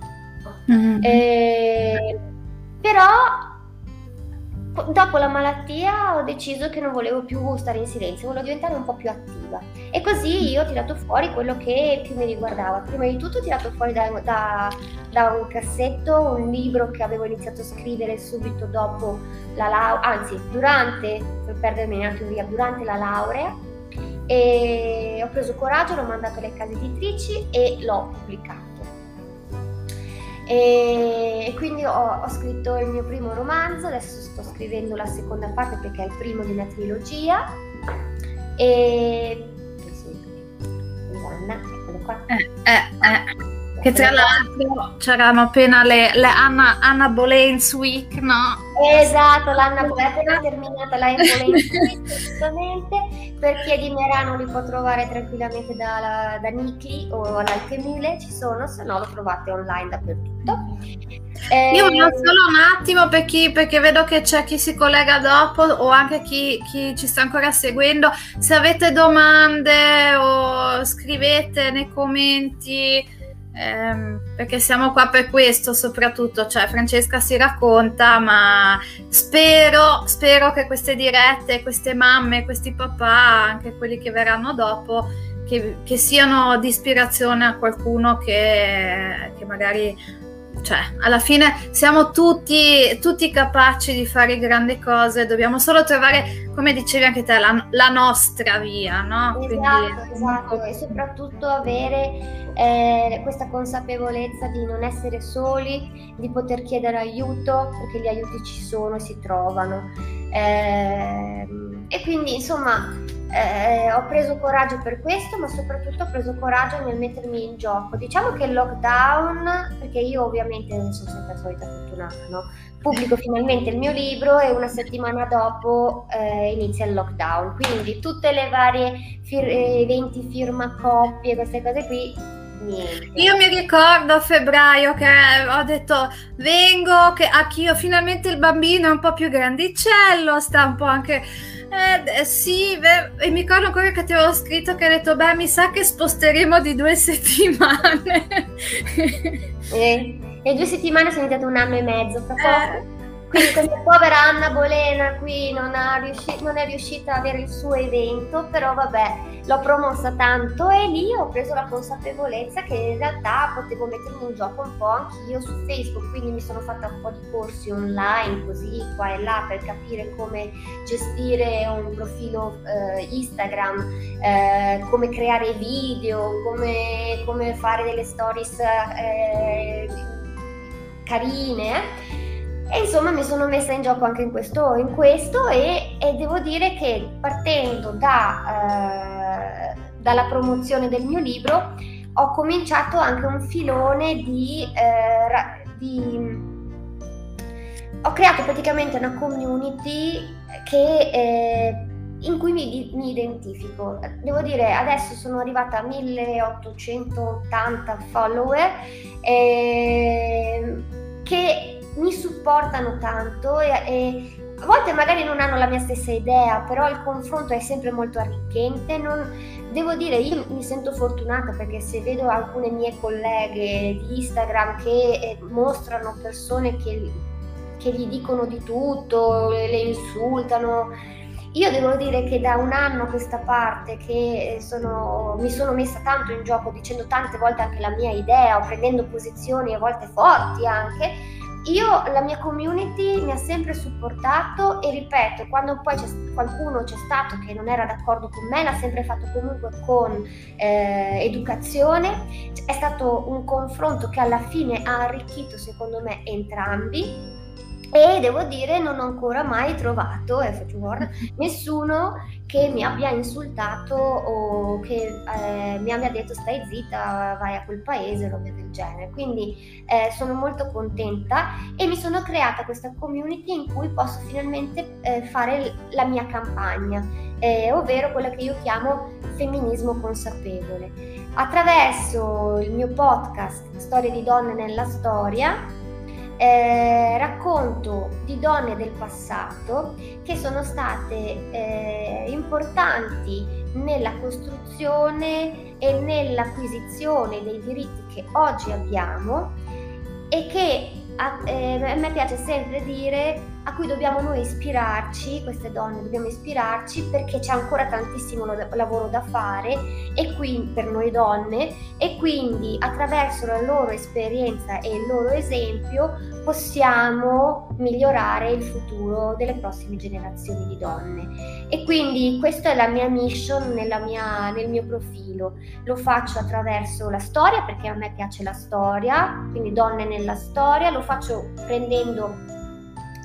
Mm-hmm. Eh, però dopo la malattia ho deciso che non volevo più stare in silenzio, volevo diventare un po' più attiva. E così io ho tirato fuori quello che più mi riguardava. Prima di tutto ho tirato fuori da, da, da un cassetto un libro che avevo iniziato a scrivere subito dopo la laurea, anzi durante, per perdermi neanche via, durante la laurea. E ho preso coraggio, l'ho mandato alle case editrici e l'ho pubblicato. E quindi ho, ho, scritto il mio primo romanzo, adesso sto scrivendo la seconda parte perché è il primo di una trilogia. E Gianna, eccolo qua. Eh, eh, eh. Che tra l'altro c'erano appena le, le Anna, Anna Bolenz Week, no? Esatto, l'Anna appena terminata la Bolenz Week, assolutamente. Per chi è di Merano li può trovare tranquillamente da, da Nicli o all'Alchemile, ci sono, se no lo trovate online dappertutto. Eh, Io voglio solo un attimo per chi, perché vedo che c'è chi si collega dopo o anche chi, chi ci sta ancora seguendo. Se avete domande o scrivete nei commenti ehm, perché siamo qua per questo soprattutto, cioè Francesca si racconta, ma spero, spero che queste dirette, queste mamme, questi papà, anche quelli che verranno dopo, che, che siano di ispirazione a qualcuno che, che magari cioè, alla fine siamo tutti, tutti, capaci di fare grandi cose, dobbiamo solo trovare, come dicevi anche te, la, la nostra via, no? Esatto, Quindi, esatto, e soprattutto avere eh, questa consapevolezza di non essere soli, di poter chiedere aiuto, perché gli aiuti ci sono e si trovano. Eh, e quindi, insomma, eh, ho preso coraggio per questo, ma soprattutto ho preso coraggio nel mettermi in gioco. Diciamo che il lockdown, perché io ovviamente sono sempre solita fortunata, no? pubblico finalmente il mio libro e una settimana dopo eh, inizia il lockdown. Quindi tutte le varie fir- eventi, firma coppie, queste cose qui Niente. Io mi ricordo a febbraio che ho detto vengo, che anch'io finalmente il bambino è un po' più grandicello, sta un po' anche... Eh, sì, beh, e mi ricordo ancora che ti avevo scritto che hai detto, beh, mi sa che sposteremo di due (laughs) settimane. eh, e due settimane sono diventate un anno e mezzo, fra poco. Eh. Quindi questa povera Anna Bolena qui non, riuscito, non, è riuscita ad avere il suo evento, però vabbè, l'ho promossa tanto e lì ho preso la consapevolezza che in realtà potevo mettermi in gioco un po' anch'io su Facebook, quindi mi sono fatta un po' di corsi online così qua e là per capire come gestire un profilo eh, Instagram, eh, come creare video, come, come, fare delle stories eh, carine e insomma mi sono messa in gioco anche in questo, in questo e, e, devo dire che partendo da, eh, dalla promozione del mio libro ho cominciato anche un filone di, eh, di ho creato praticamente una community che, eh, in cui mi, mi, identifico. Devo dire, adesso sono arrivata a 1880 follower eh, che mi supportano tanto e, e, a volte magari non hanno la mia stessa idea, però il confronto è sempre molto arricchente. Non, devo dire, io mi sento fortunata perché se vedo alcune mie colleghe di Instagram che eh, mostrano persone che, che gli dicono di tutto, le, insultano, io devo dire che da un anno a questa parte che sono, mi sono messa tanto in gioco dicendo tante volte anche la mia idea o prendendo posizioni a volte forti anche, io, la mia community mi ha sempre supportato e ripeto, quando poi c'è, qualcuno c'è stato che non era d'accordo con me, l'ha sempre fatto comunque con eh, educazione. È stato un confronto che alla fine ha arricchito secondo me entrambi e devo dire non ho ancora mai trovato, e faccio guarda, (laughs) nessuno che mi abbia insultato o che eh, mi abbia detto stai zitta, vai a quel paese, roba del genere. Quindi eh, sono molto contenta e mi sono creata questa community in cui posso finalmente eh, fare la mia campagna, eh, ovvero quella che io chiamo femminismo consapevole. Attraverso il mio podcast Storie di donne nella storia, eh, racconto di donne del passato che sono state eh, importanti nella costruzione e nell'acquisizione dei diritti che oggi abbiamo e che a, eh, a me piace sempre dire a cui dobbiamo noi ispirarci, queste donne dobbiamo ispirarci perché c'è ancora tantissimo lavoro da fare e quindi, per noi donne e quindi attraverso la loro esperienza e il loro esempio possiamo migliorare il futuro delle prossime generazioni di donne. E quindi questa è la mia mission mia, nel mio profilo. Lo faccio attraverso la storia perché a me piace la storia, quindi donne nella storia, lo faccio prendendo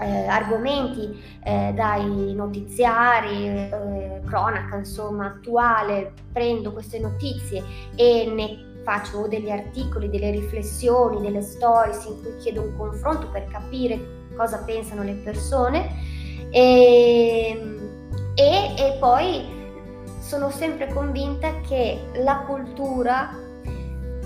eh, argomenti eh, dai notiziari, eh, cronaca insomma attuale, prendo queste notizie e ne faccio degli articoli, delle riflessioni, delle stories in cui chiedo un confronto per capire cosa pensano le persone. E, e, e poi sono sempre convinta che la cultura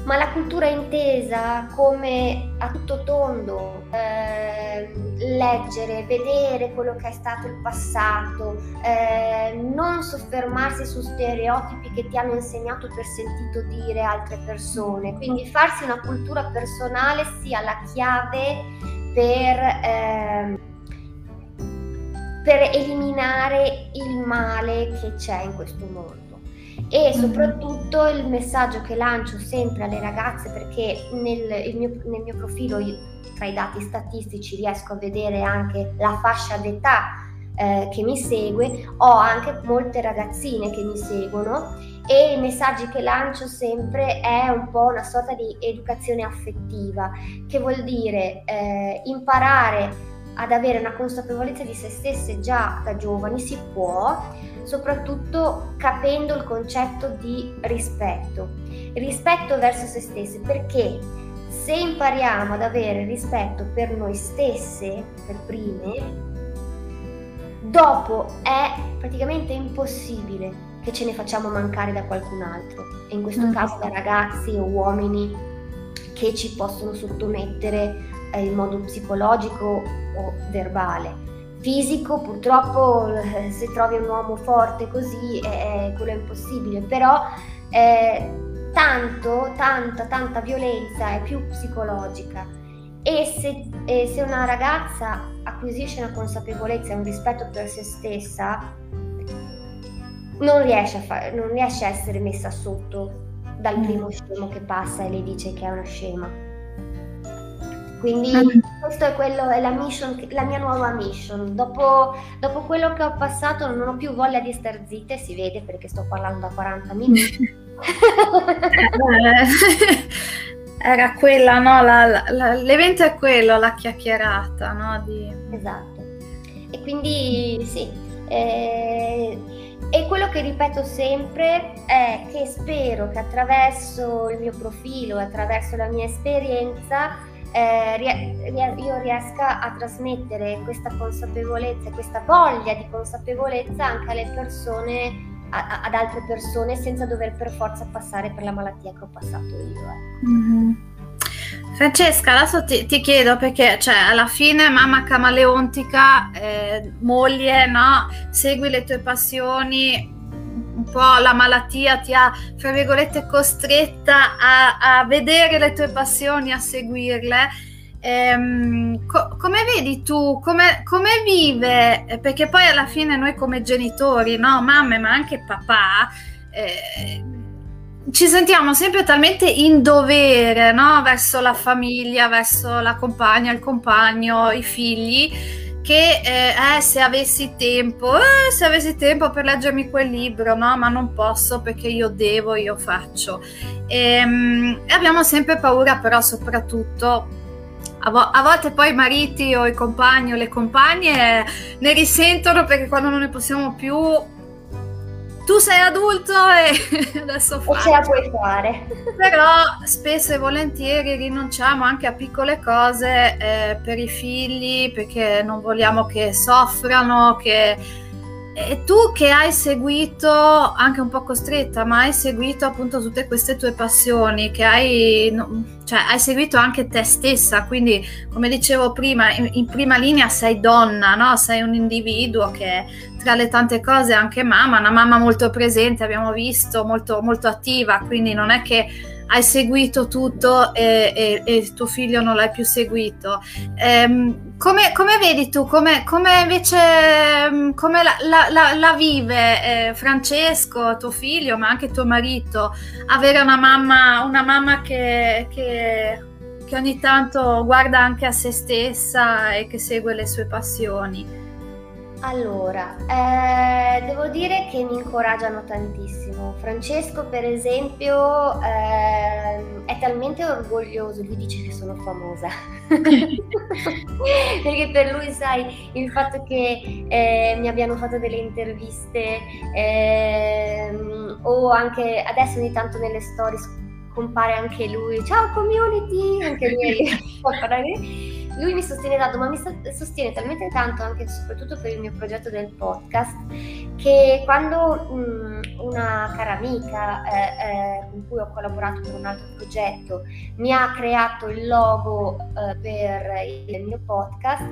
ma la cultura intesa come a tutto tondo, eh, leggere, vedere quello che è stato il passato, eh, non soffermarsi su stereotipi che ti hanno insegnato per sentito dire altre persone, quindi farsi una cultura personale sia la chiave per, eh, per eliminare il male che c'è in questo mondo e soprattutto il messaggio che lancio sempre alle ragazze perché nel, mio, nel mio profilo io, tra i dati statistici riesco a vedere anche la fascia d'età eh, che mi segue, ho anche molte ragazzine che mi seguono e i messaggi che lancio sempre è un po' una sorta di educazione affettiva, che vuol dire eh, imparare ad avere una consapevolezza di se stesse già da giovani si può, soprattutto capendo il concetto di rispetto. Rispetto verso se stesse, perché se impariamo ad avere rispetto per noi stesse, per prime, dopo è praticamente impossibile che ce ne facciamo mancare da qualcun altro, e in questo mm. caso da ragazzi o uomini che ci possono sottomettere eh, in modo psicologico o verbale. Fisico, purtroppo, eh, se trovi un uomo forte così, eh, quello è impossibile, però eh, tanto, tanta, tanta violenza è più psicologica. E se, e se una ragazza acquisisce una consapevolezza e un rispetto per se stessa, non riesce, a fa- non riesce a essere messa sotto dal mm. primo scemo che passa e le dice che è una scema. Quindi mm. questo è, quello, è la, mission, la mia nuova mission. Dopo, dopo, quello che ho passato non ho più voglia di star zitta, si vede perché sto parlando da 40 minuti. Era quella, no? La, la, l'evento è quello, la chiacchierata, no? Di... Esatto. E quindi sì. Eh, e quello che ripeto sempre è che spero che attraverso il mio profilo, attraverso la mia esperienza, eh, io riesca a trasmettere questa consapevolezza, questa voglia di consapevolezza anche alle persone, ad altre persone, senza dover per forza passare per la malattia che ho passato io. Ecco. Mm-hmm. Francesca, adesso ti, ti, chiedo perché, cioè, alla fine mamma camaleontica, eh, moglie, no? Segui le tue passioni, po' la malattia ti ha, fra virgolette, costretta a, a vedere le tue passioni, a seguirle. Ehm, co- come vedi tu, come, come, vive, perché poi alla fine noi come genitori, no, mamme ma anche papà, eh, ci sentiamo sempre talmente in dovere no? verso la famiglia, verso la compagna, il compagno, i figli, che eh, eh, se avessi tempo, eh, se avessi tempo per leggermi quel libro, no, ma non posso perché io devo, io faccio. Ehm, e abbiamo sempre paura però soprattutto a, vo- a, volte poi i mariti o i compagni o le compagne ne risentono perché quando non ne possiamo più tu sei adulto e (laughs) adesso fai. ce la puoi fare. Però spesso e volentieri rinunciamo anche a piccole cose eh, per i figli perché non vogliamo che soffrano, che... E tu che hai seguito, anche un po' costretta, ma hai seguito appunto tutte queste tue passioni, che hai, cioè, hai seguito anche te stessa, quindi come dicevo prima, in, in prima linea sei donna, no? sei un individuo che tra le tante cose anche mamma, una mamma molto presente, abbiamo visto, molto, molto attiva, quindi non è che hai seguito tutto e, e, e tuo figlio non l'hai più seguito. Ehm, come, come, vedi tu, come, come invece mm, come la, la, la, la vive eh, Francesco, tuo figlio, ma anche tuo marito, avere una mamma, una mamma che, che, che ogni tanto guarda anche a se stessa e che segue le sue passioni? Allora, eh, devo dire che mi incoraggiano tantissimo. Francesco, per esempio, eh, è talmente orgoglioso, lui dice che sono famosa. (laughs) Perché per lui, sai, il fatto che eh, mi abbiano fatto delle interviste ehm, o anche adesso ogni tanto nelle stories compare anche lui, ciao community, anche lui (laughs) può parlare lui mi sostiene tanto, ma mi sostiene talmente tanto anche e soprattutto per il mio progetto del podcast, che quando mh, mm, una cara amica eh, eh, con cui ho collaborato per un altro progetto mi ha creato il logo eh, per il mio podcast,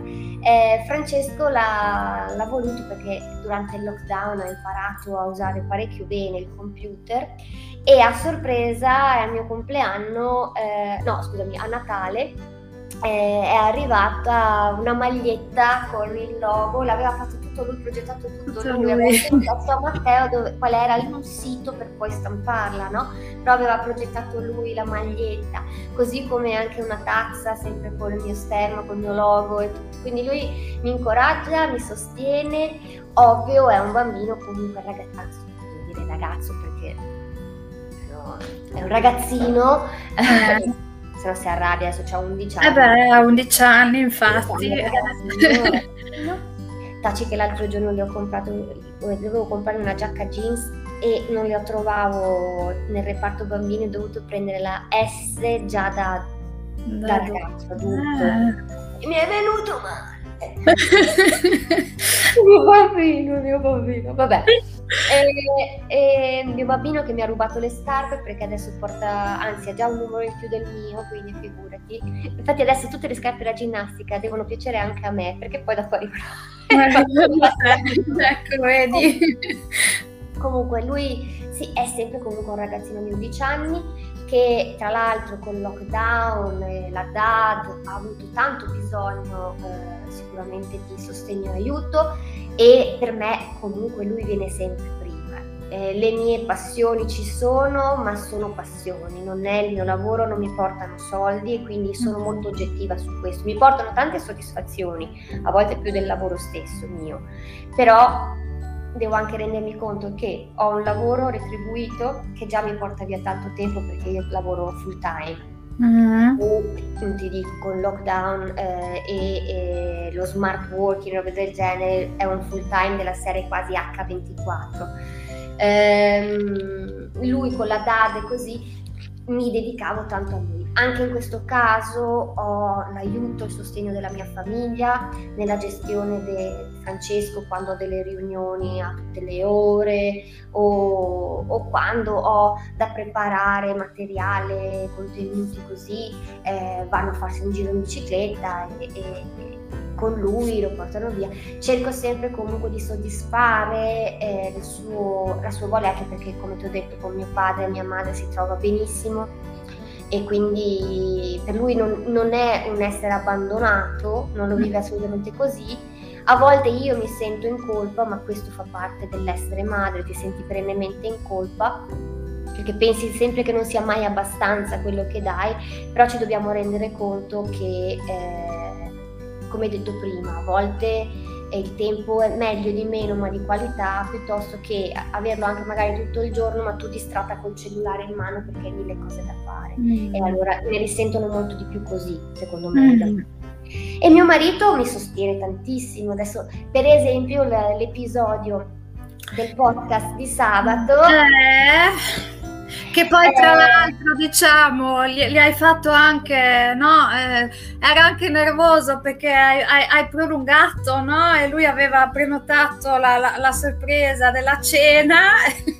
eh, Francesco l'ha, l'ha voluto perché durante il lockdown ha imparato a usare parecchio bene il computer e a sorpresa al mio compleanno, eh, no scusami, a Natale eh, è arrivata una maglietta con il logo, l'aveva fatto tutto lui, progettato tutto, tutto lui, aveva chiesto a Matteo dove, qual era il sito per poi stamparla, no? Però aveva progettato lui la maglietta, così come anche una tazza, sempre con il mio stemma, con il mio logo e tutto. Quindi lui mi incoraggia, mi sostiene, ovvio è un bambino comunque ragazzo, devo dire ragazzo perché no, è un ragazzino. (laughs) Se no si arrabbia, adesso c'ha 11 anni. Eh beh, ha 11 anni infatti. (laughs) Taci che l'altro giorno gli ho comprato, dovevo comprare una giacca jeans e non la trovavo nel reparto bambini, ho dovuto prendere la S già da, da ragazzo adulto. Eh. Mi è venuto male. (laughs) mio bambino, mio bambino, vabbè. E, e il mio bambino che mi ha rubato le scarpe perché adesso porta, anzi ha già un numero in più del mio, quindi figurati. Infatti adesso tutte le scarpe da ginnastica devono piacere anche a me perché poi da arriverò. (laughs) (laughs) ecco, vedi. Comunque lui sì, è sempre comunque un ragazzino di 11 anni che tra l'altro con il lockdown la DAD ha avuto tanto bisogno eh, sicuramente di sostegno e aiuto e per me comunque lui viene sempre prima. Eh, le mie passioni ci sono, ma sono passioni, non è il mio lavoro, non mi portano soldi e quindi sono molto oggettiva su questo. Mi portano tante soddisfazioni, a volte più del lavoro stesso mio, però devo anche rendermi conto che ho un lavoro retribuito che già mi porta via tanto tempo perché io lavoro full time. Mm-hmm. O ti dico con lockdown eh, e, e, lo smart working, roba del genere, è un full time della serie quasi H24. Ehm, lui con la DAD e così mi dedicavo tanto a lui. Anche in questo caso ho l'aiuto, il sostegno della mia famiglia nella gestione di Francesco quando ho delle riunioni a tutte le ore o, o quando ho da preparare materiale, contenuti così, eh, vanno a farsi un giro in bicicletta e, e con lui, lo portano via. Cerco sempre comunque di soddisfare eh, suo, la sua voglia, anche perché come ti ho detto con mio padre e mia madre si trova benissimo e quindi per lui non, non è un essere abbandonato, non lo vive assolutamente così. A volte io mi sento in colpa, ma questo fa parte dell'essere madre, ti senti perennemente in colpa perché pensi sempre che non sia mai abbastanza quello che dai, però ci dobbiamo rendere conto che eh, come detto prima, a volte il tempo è meglio di meno ma di qualità piuttosto che averlo anche magari tutto il giorno ma tu distratta col cellulare in mano perché hai mille cose da fare mm. e allora ne risentono molto di più così secondo me mm. e mio marito mi sostiene tantissimo adesso per esempio l'episodio del podcast di sabato eh che poi tra eh. l'altro diciamo gli, gli, hai fatto anche, no? Eh, era anche nervoso perché hai, hai, hai, prolungato, no? E lui aveva prenotato la, la, la sorpresa della cena.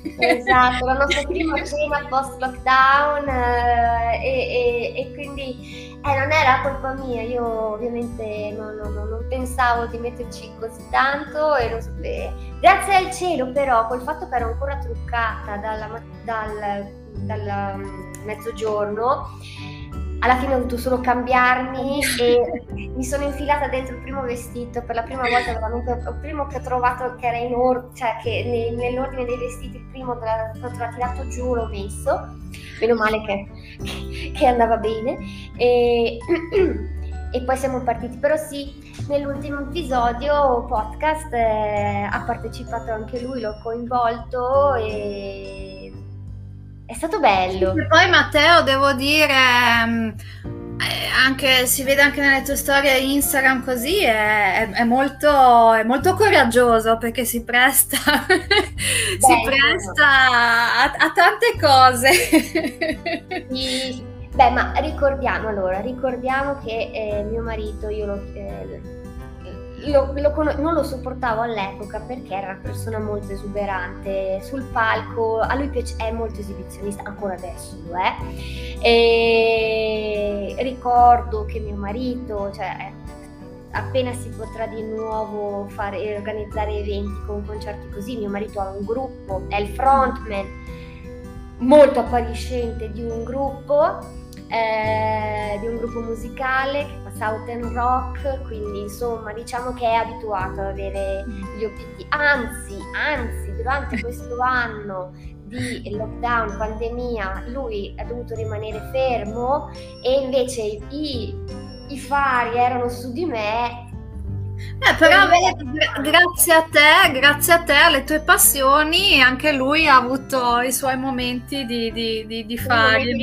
(laughs) Esatto, la nostra (laughs) prima cena post lockdown eh, e, e, e, quindi eh, non era colpa mia, io ovviamente non, non, non, pensavo di metterci così tanto e non sapevo. Grazie al cielo però, col fatto che ero ancora truccata dalla, dal dal mm, mezzogiorno alla fine ho dovuto solo cambiarmi e (laughs) mi sono infilata dentro il primo vestito. Per la prima volta veramente il primo che ho trovato che era in ordine cioè che nell'ordine dei vestiti il primo che ho trovato tirato giù l'ho messo. Meno male che, (laughs) che andava bene. E, (clears throat) e, poi siamo partiti. Però sì nell'ultimo episodio podcast eh, ha partecipato anche lui l'ho coinvolto e è stato bello. E poi Matteo, devo dire, mm, eh, anche, si vede anche nelle tue storie Instagram così, è, è, è, molto, è molto, coraggioso perché si presta, (laughs) si presta a, a, tante cose. Sì. Beh, ma ricordiamo allora, ricordiamo che eh, mio marito, io lo... Eh, lo, lo con- non lo sopportavo all'epoca perché era una persona molto esuberante sul palco, a lui piace- è molto esibizionista, ancora adesso lo è. E ricordo che mio marito, cioè, appena si potrà di nuovo fare, organizzare eventi con concerti così, mio marito ha un gruppo, è il frontman molto appariscente di un gruppo eh, di un gruppo musicale che fa Southern Rock, quindi insomma diciamo che è abituato ad avere gli obiettivi, anzi, anzi durante questo (laughs) anno di lockdown, pandemia, lui ha dovuto rimanere fermo e invece i, i fari erano su di me eh, però vedi, grazie a te, grazie a te, alle tue passioni, anche lui ha avuto i suoi momenti di, di, di, di fare.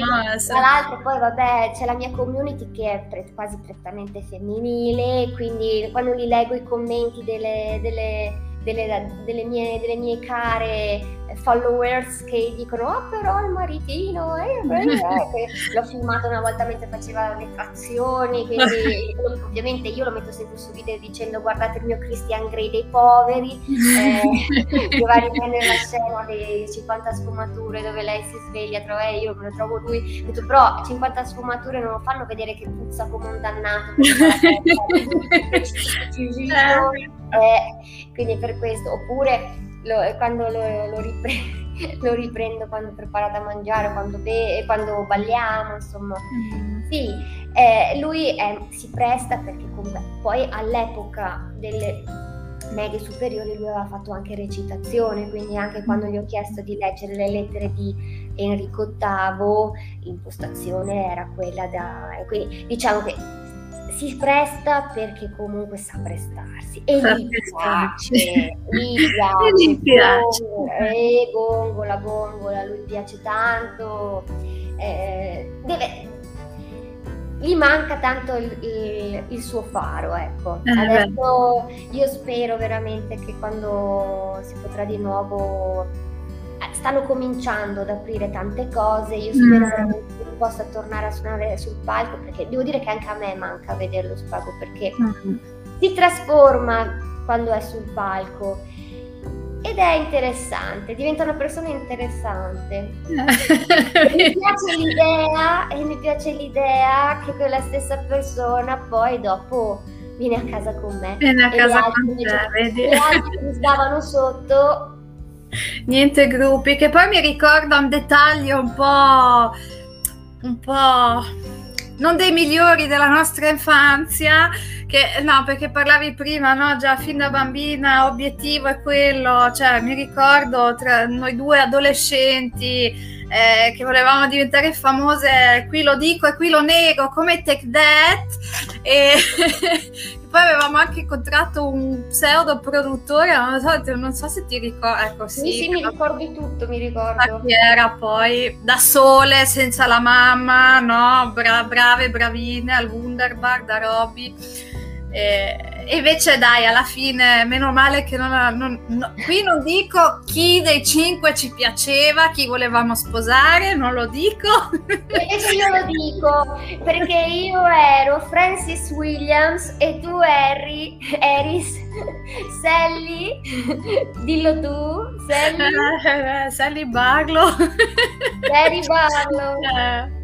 Tra l'altro poi vabbè c'è la mia community che è pre- quasi prettamente femminile, quindi quando li leggo i commenti delle, delle, delle, delle, mie, delle mie care followers che dicono oh però il maritino eh, eh, l'ho filmato una volta mentre faceva le trazioni quindi ovviamente io lo metto sempre su video dicendo guardate il mio Christian Grey dei poveri eh, che va a riprendere la scena dei 50 sfumature dove lei si sveglia trova, eh, io me lo trovo lui detto, però 50 sfumature non lo fanno vedere che puzza come un dannato eh, quindi per questo oppure lo, quando lo, lo, riprendo, (laughs) lo, riprendo quando preparo da mangiare, quando, be- quando balliamo, insomma. Mm. Sì, eh, lui è, si presta perché comunque poi all'epoca delle medie superiori lui aveva fatto anche recitazione, quindi anche quando gli ho chiesto di leggere le lettere di Enrico VIII, l'impostazione era quella da... Quindi diciamo che si presta perché comunque sa prestarsi e sa gli piace, gli piace, (laughs) gli piace. E gongola, gongola, lui piace tanto, eh, deve, gli manca tanto il, il, il suo faro, ecco. Eh, Adesso beh. io spero veramente che quando si potrà di nuovo eh, stanno cominciando ad aprire tante cose, io spero mm. veramente possa tornare a suonare sul palco, perché devo dire che anche a me manca vederlo sul palco, perché mm-hmm. si trasforma quando è sul palco ed è interessante, diventa una persona interessante. (laughs) mi piace l'idea e mi piace l'idea che quella stessa persona poi dopo viene a casa con me. Viene a casa con te? Gli altri mi stavano sotto. Niente gruppi, che poi mi ricorda un dettaglio un po' un po' non dei migliori della nostra infanzia, che no, perché parlavi prima, no, già fin da bambina, obiettivo è quello, cioè mi ricordo tra noi due adolescenti eh, che volevamo diventare famose, qui lo dico e qui lo nego, come Take That, e (laughs) poi avevamo anche incontrato un pseudo produttore, non so, non so se ti ricordi. Ecco, sì, sì, sì mi ricordi tutto, mi ricordo. Che era poi da sole, senza la mamma, no? Bra- brave, bravine, al Wunderbar da Robby. E, invece dai, alla fine, meno male che non, non, no, qui non dico chi dei cinque ci piaceva, chi volevamo sposare, non lo dico. Invece io lo dico, perché io ero Francis Williams e tu eri Eris, Sally, dillo tu, Sally. (laughs) Sally Barlow. Sally Barlow. Eh.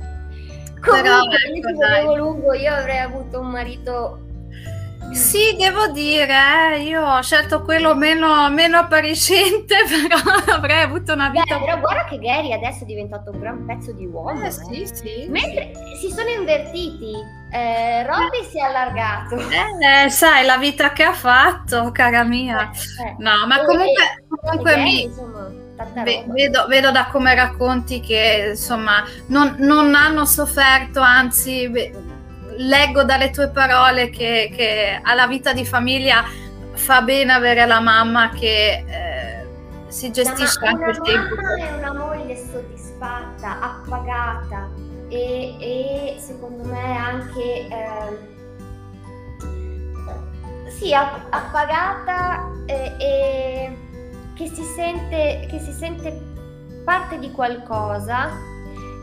Comunque, Però, ecco, lungo, io avrei avuto un marito Sì, devo dire, eh, io ho scelto quello meno, meno appariscente, (laughs) però avrei avuto una vita... Beh, però guarda che Gary adesso è diventato un gran pezzo di uomo. Eh, eh. sì, sì. Mentre si sono invertiti, eh, Robby si è allargato. Eh, sai, la vita che ha fatto, cara mia. Eh, eh. No, ma comunque, comunque Gary, mi... insomma, vedo, vedo da come racconti che insomma non, non hanno sofferto, anzi leggo dalle tue parole che, che alla vita di famiglia fa bene avere la mamma che eh, si gestisce Una, anche ma- il tempo. mamma è una moglie soddisfatta, appagata e, e secondo me anche ehm, sì, app- appagata e, e che, si sente, che si sente parte di qualcosa.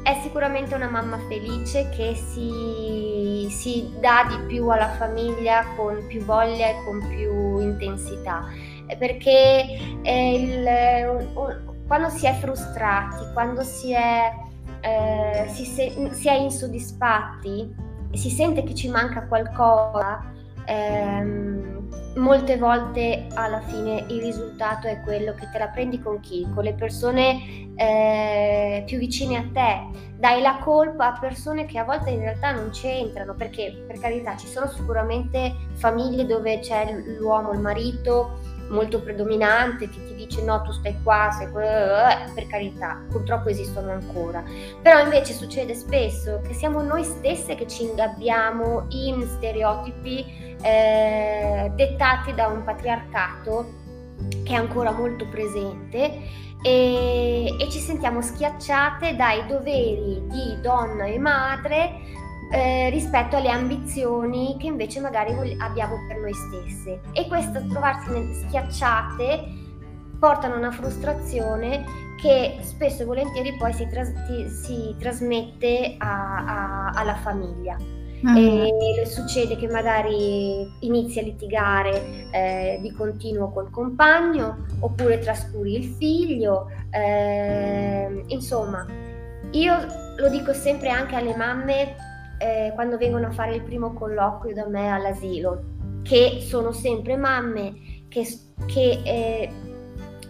È sicuramente una mamma felice che si, si dà di più alla famiglia con più voglia e con più intensità. Eh, perché il- quando si è frustrati, quando si è, eh, si, se- si è insoddisfatti si sente che ci manca qualcosa, ehm, molte volte alla fine il risultato è quello che te la prendi con chi? Con le persone eh, più vicine a te. Dai la colpa a persone che a volte in realtà non c'entrano, perché per carità ci sono sicuramente famiglie dove c'è l'uomo, il marito molto predominante che ti dice no tu stai qua, sei que- eh, per carità, purtroppo esistono ancora. Però invece succede spesso che siamo noi stesse che ci ingabbiamo in stereotipi eh, dettati da un patriarcato che è ancora molto presente e, e ci sentiamo schiacciate dai doveri di donna e madre eh, rispetto alle ambizioni che invece magari abbiamo per noi stesse. E questo trovarsi schiacciate portano a una frustrazione che spesso e volentieri poi si, tras- si trasmette a- a- alla famiglia. Mm. E succede che magari inizi a litigare eh, di continuo col compagno oppure trascuri il figlio. ehm, insomma, io lo dico sempre anche alle mamme eh, quando vengono a fare il primo colloquio da me all'asilo, che sono sempre mamme che, che, eh,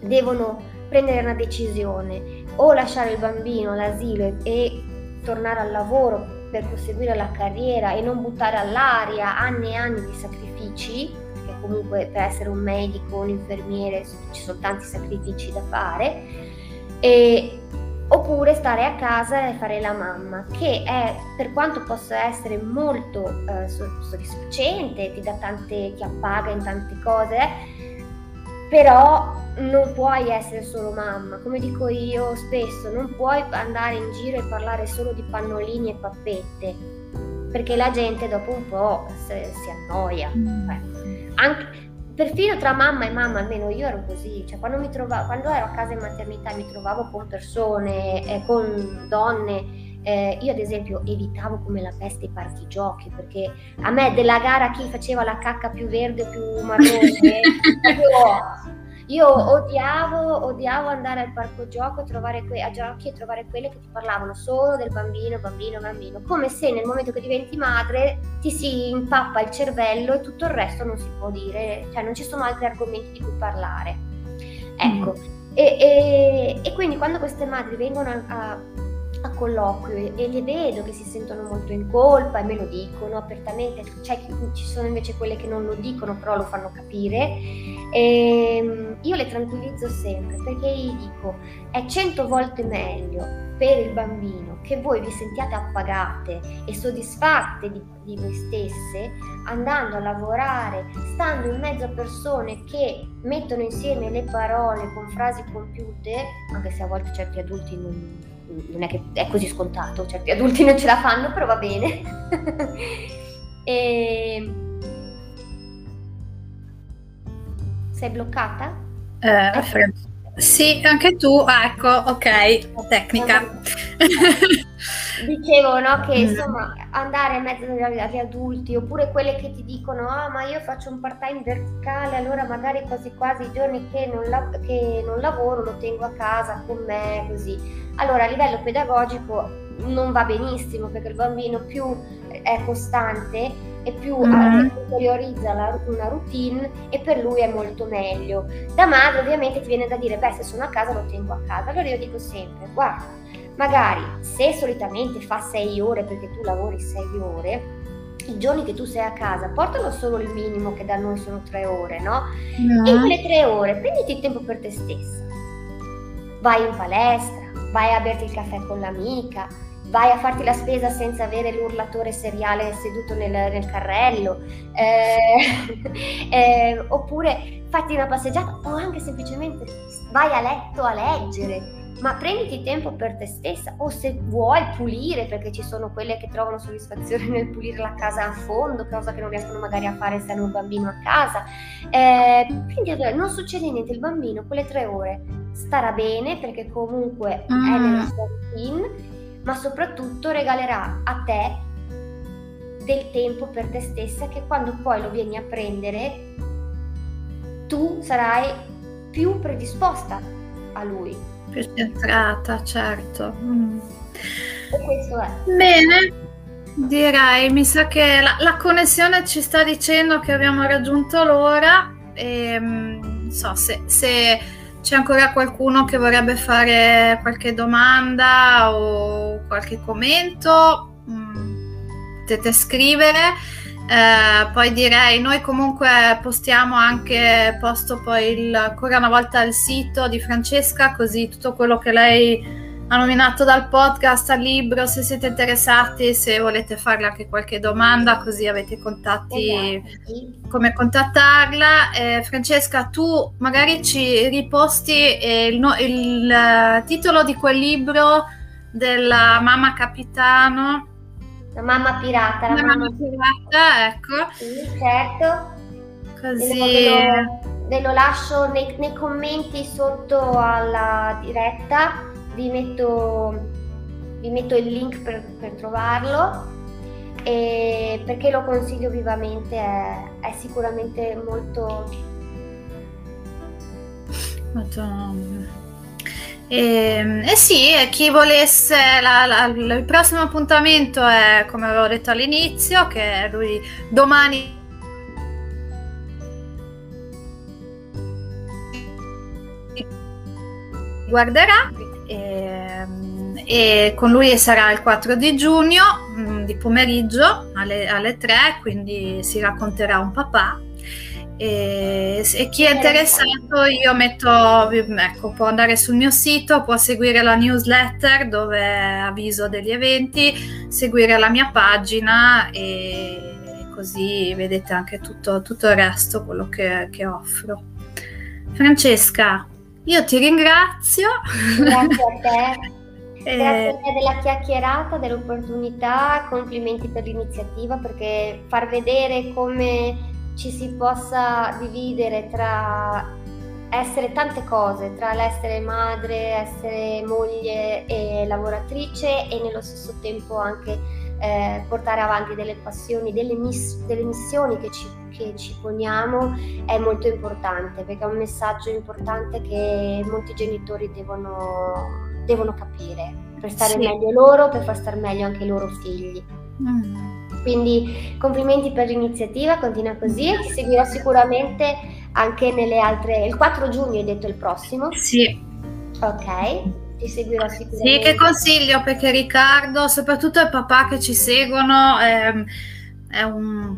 devono prendere una decisione o lasciare il bambino all'asilo e, e tornare al lavoro per proseguire la carriera e non buttare all'aria anni e anni di sacrifici, perché comunque per essere un medico, un infermiere ci sono tanti sacrifici da fare, e, oppure stare a casa e fare la mamma, che è per quanto possa essere molto eh, soddisfacente, ti dà tante, ti appaga in tante cose, però non puoi essere solo mamma, come dico io spesso, non puoi andare in giro e parlare solo di pannolini e pappette, perché la gente dopo un po' se, si annoia. Eh, anche, perfino tra mamma e mamma, almeno io ero così, cioè quando, mi trovavo, quando ero a casa in maternità mi trovavo con persone, eh, con donne, eh, io ad esempio evitavo come la peste i parchi giochi perché a me della gara chi faceva la cacca più verde più marrone (laughs) proprio io odiavo, odiavo andare al parco gioco e trovare que- a giochi e trovare quelle che ti parlavano solo del bambino, bambino, bambino, come se nel momento che diventi madre ti si impappa il cervello e tutto il resto non si può dire, cioè non ci sono altri argomenti di cui parlare. Ecco, mm. e, e, e, quindi quando queste madri vengono a, a, a colloquio e, le vedo che si sentono molto in colpa e me lo dicono apertamente, cioè, ci sono invece quelle che non lo dicono però lo fanno capire, e ehm, io le tranquillizzo sempre perché gli dico è cento volte meglio per il bambino che voi vi sentiate appagate e soddisfatte di, di voi stesse andando a lavorare, stando in mezzo a persone che mettono insieme le parole con frasi compiute, anche se a volte certi adulti non, non è che è così scontato, certi adulti non ce la fanno, però va bene. (laughs) e... Sei bloccata? Eh, ecco. Sì, anche tu. Ah, ecco, ok, tecnica. (laughs) Dicevo, no, che insomma andare in mezzo agli adulti oppure quelle che ti dicono ah ma io faccio un part time verticale allora magari quasi quasi i giorni che non, la- che non lavoro lo tengo a casa con me così allora a livello pedagogico non va benissimo perché il bambino più è costante e più mm-hmm. interiorizza la, una routine e per lui è molto meglio. Da madre ovviamente ti viene da dire, beh se sono a casa lo tengo a casa, allora io dico sempre, guarda, magari se solitamente fa 6 ore perché tu lavori 6 ore, i giorni che tu sei a casa, portalo solo il minimo che da noi sono 3 ore, no? Mm. E in quelle 3 ore prenditi il tempo per te stessa. Vai in palestra, vai a berti il caffè con l'amica, vai a farti la spesa senza avere l'urlatore seriale seduto nel, nel carrello, eh, (laughs) eh, oppure fatti una passeggiata o anche semplicemente vai a letto a leggere. Ma prenditi tempo per te stessa o se vuoi pulire, perché ci sono quelle che trovano soddisfazione nel pulire la casa a fondo, cosa che non riescono magari a fare se hanno un bambino a casa. Eh, quindi non succede niente, il bambino quelle tre ore starà bene perché comunque mm. è nella sua routine ma soprattutto regalerà a te del tempo per te stessa che quando poi lo vieni a prendere tu sarai più predisposta a lui. Più centrata, certo. Mm. Bene, direi, mi sa che la, la, connessione ci sta dicendo che abbiamo raggiunto l'ora e non mm, so se, se c'è ancora qualcuno che vorrebbe fare qualche domanda o qualche commento? Mm, potete scrivere. Eh, poi direi, noi comunque postiamo anche, posto poi il, ancora una volta il sito di Francesca, così tutto quello che lei ha nominato dal podcast al libro, se siete interessati, se volete farle anche qualche domanda, così avete contatti, esatto. come contattarla. Eh, Francesca, tu magari ci riposti eh, il, il, il, titolo di quel libro della mamma capitano. La mamma pirata. La, la mamma, mamma, pirata, ecco. Sì, certo. Così... Ve lo, ve lo lascio nei, nei commenti sotto alla diretta vi metto, vi metto il link per, per trovarlo perché lo consiglio vivamente è, è sicuramente molto Madonna. Eh, eh sì, chi volesse, la, la, il prossimo appuntamento è come avevo detto all'inizio, che lui domani guarderà e, ehm, e con lui sarà il 4 di giugno mm, di pomeriggio alle, alle 3, quindi si racconterà un papà. E, e, chi è interessato io metto ecco può andare sul mio sito può seguire la newsletter dove avviso degli eventi seguire la mia pagina e così vedete anche tutto, tutto il resto quello che, che offro Francesca io ti ringrazio. Grazie a te. (laughs) Eh, Grazie a te della chiacchierata, dell'opportunità, complimenti per l'iniziativa perché far vedere come ci si possa dividere tra essere tante cose, tra l'essere madre, essere moglie e lavoratrice e nello stesso tempo anche eh, portare avanti delle passioni, delle, miss- delle missioni che ci, che ci, poniamo è molto importante perché è un messaggio importante che molti genitori devono, devono capire per stare sì. meglio loro, per far stare meglio anche i loro figli. Mm. Quindi complimenti per l'iniziativa, continua così e ti seguirò sicuramente anche nelle altre... Il 4 giugno hai detto il prossimo? Sì. Ok, ti seguirò sicuramente. Sì, che consiglio perché Riccardo, soprattutto il papà che ci seguono, è, ehm, è un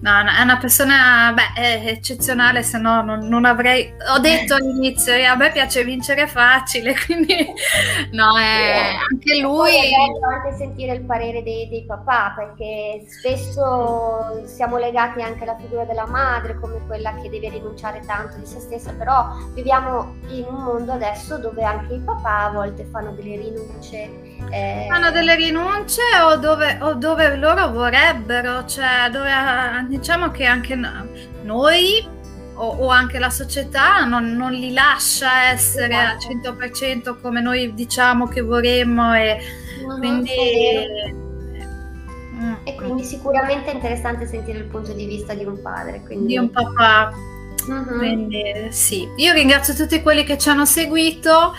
No, è una persona beh, eccezionale, se no non, non, avrei... Ho detto all'inizio, a me piace vincere facile, (laughs) quindi no, è anche lui... è bello anche sentire il parere dei, dei, papà, perché spesso siamo legati anche alla figura della madre come quella che deve rinunciare tanto di se stessa, però viviamo in un mondo adesso dove anche i papà a volte fanno delle rinunce. Eh... Fanno delle rinunce o dove, o dove loro vorrebbero, cioè dove diciamo che anche noi o, o anche la società non, non, li lascia essere al 100% come noi diciamo che vorremmo e no, quindi... Mm. E quindi sicuramente è interessante sentire il punto di vista di un padre. Quindi... Di un papà. Uh-huh. Quindi sì, io ringrazio tutti quelli che ci hanno seguito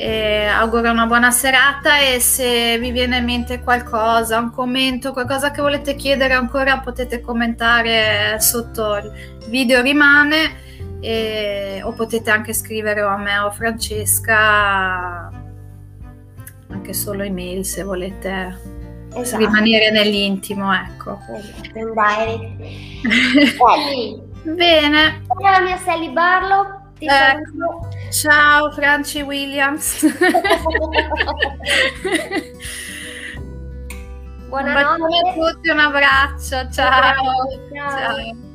E auguro una buona serata e se vi viene in mente qualcosa, un commento, qualcosa che volete chiedere ancora potete commentare sotto il video rimane e, o potete anche scrivere a me o a Francesca anche solo email se volete esatto. rimanere nell'intimo ecco. Esatto, in direct (laughs) bene. La mia Sally Barlow ecco. ciao Franci Williams (laughs) buonanotte un a tutti un abbraccio ciao, ciao. ciao.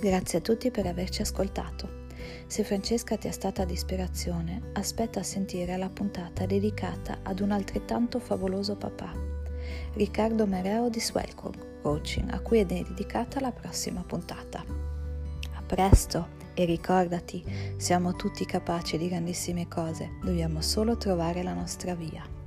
Grazie a tutti per averci ascoltato. Se Francesca ti è stata di ispirazione, aspetta a sentire la puntata dedicata ad un altrettanto favoloso papà, Riccardo Mereo di Swellcore Coaching, a cui è dedicata la prossima puntata. A presto e ricordati, siamo tutti capaci di grandissime cose, dobbiamo solo trovare la nostra via.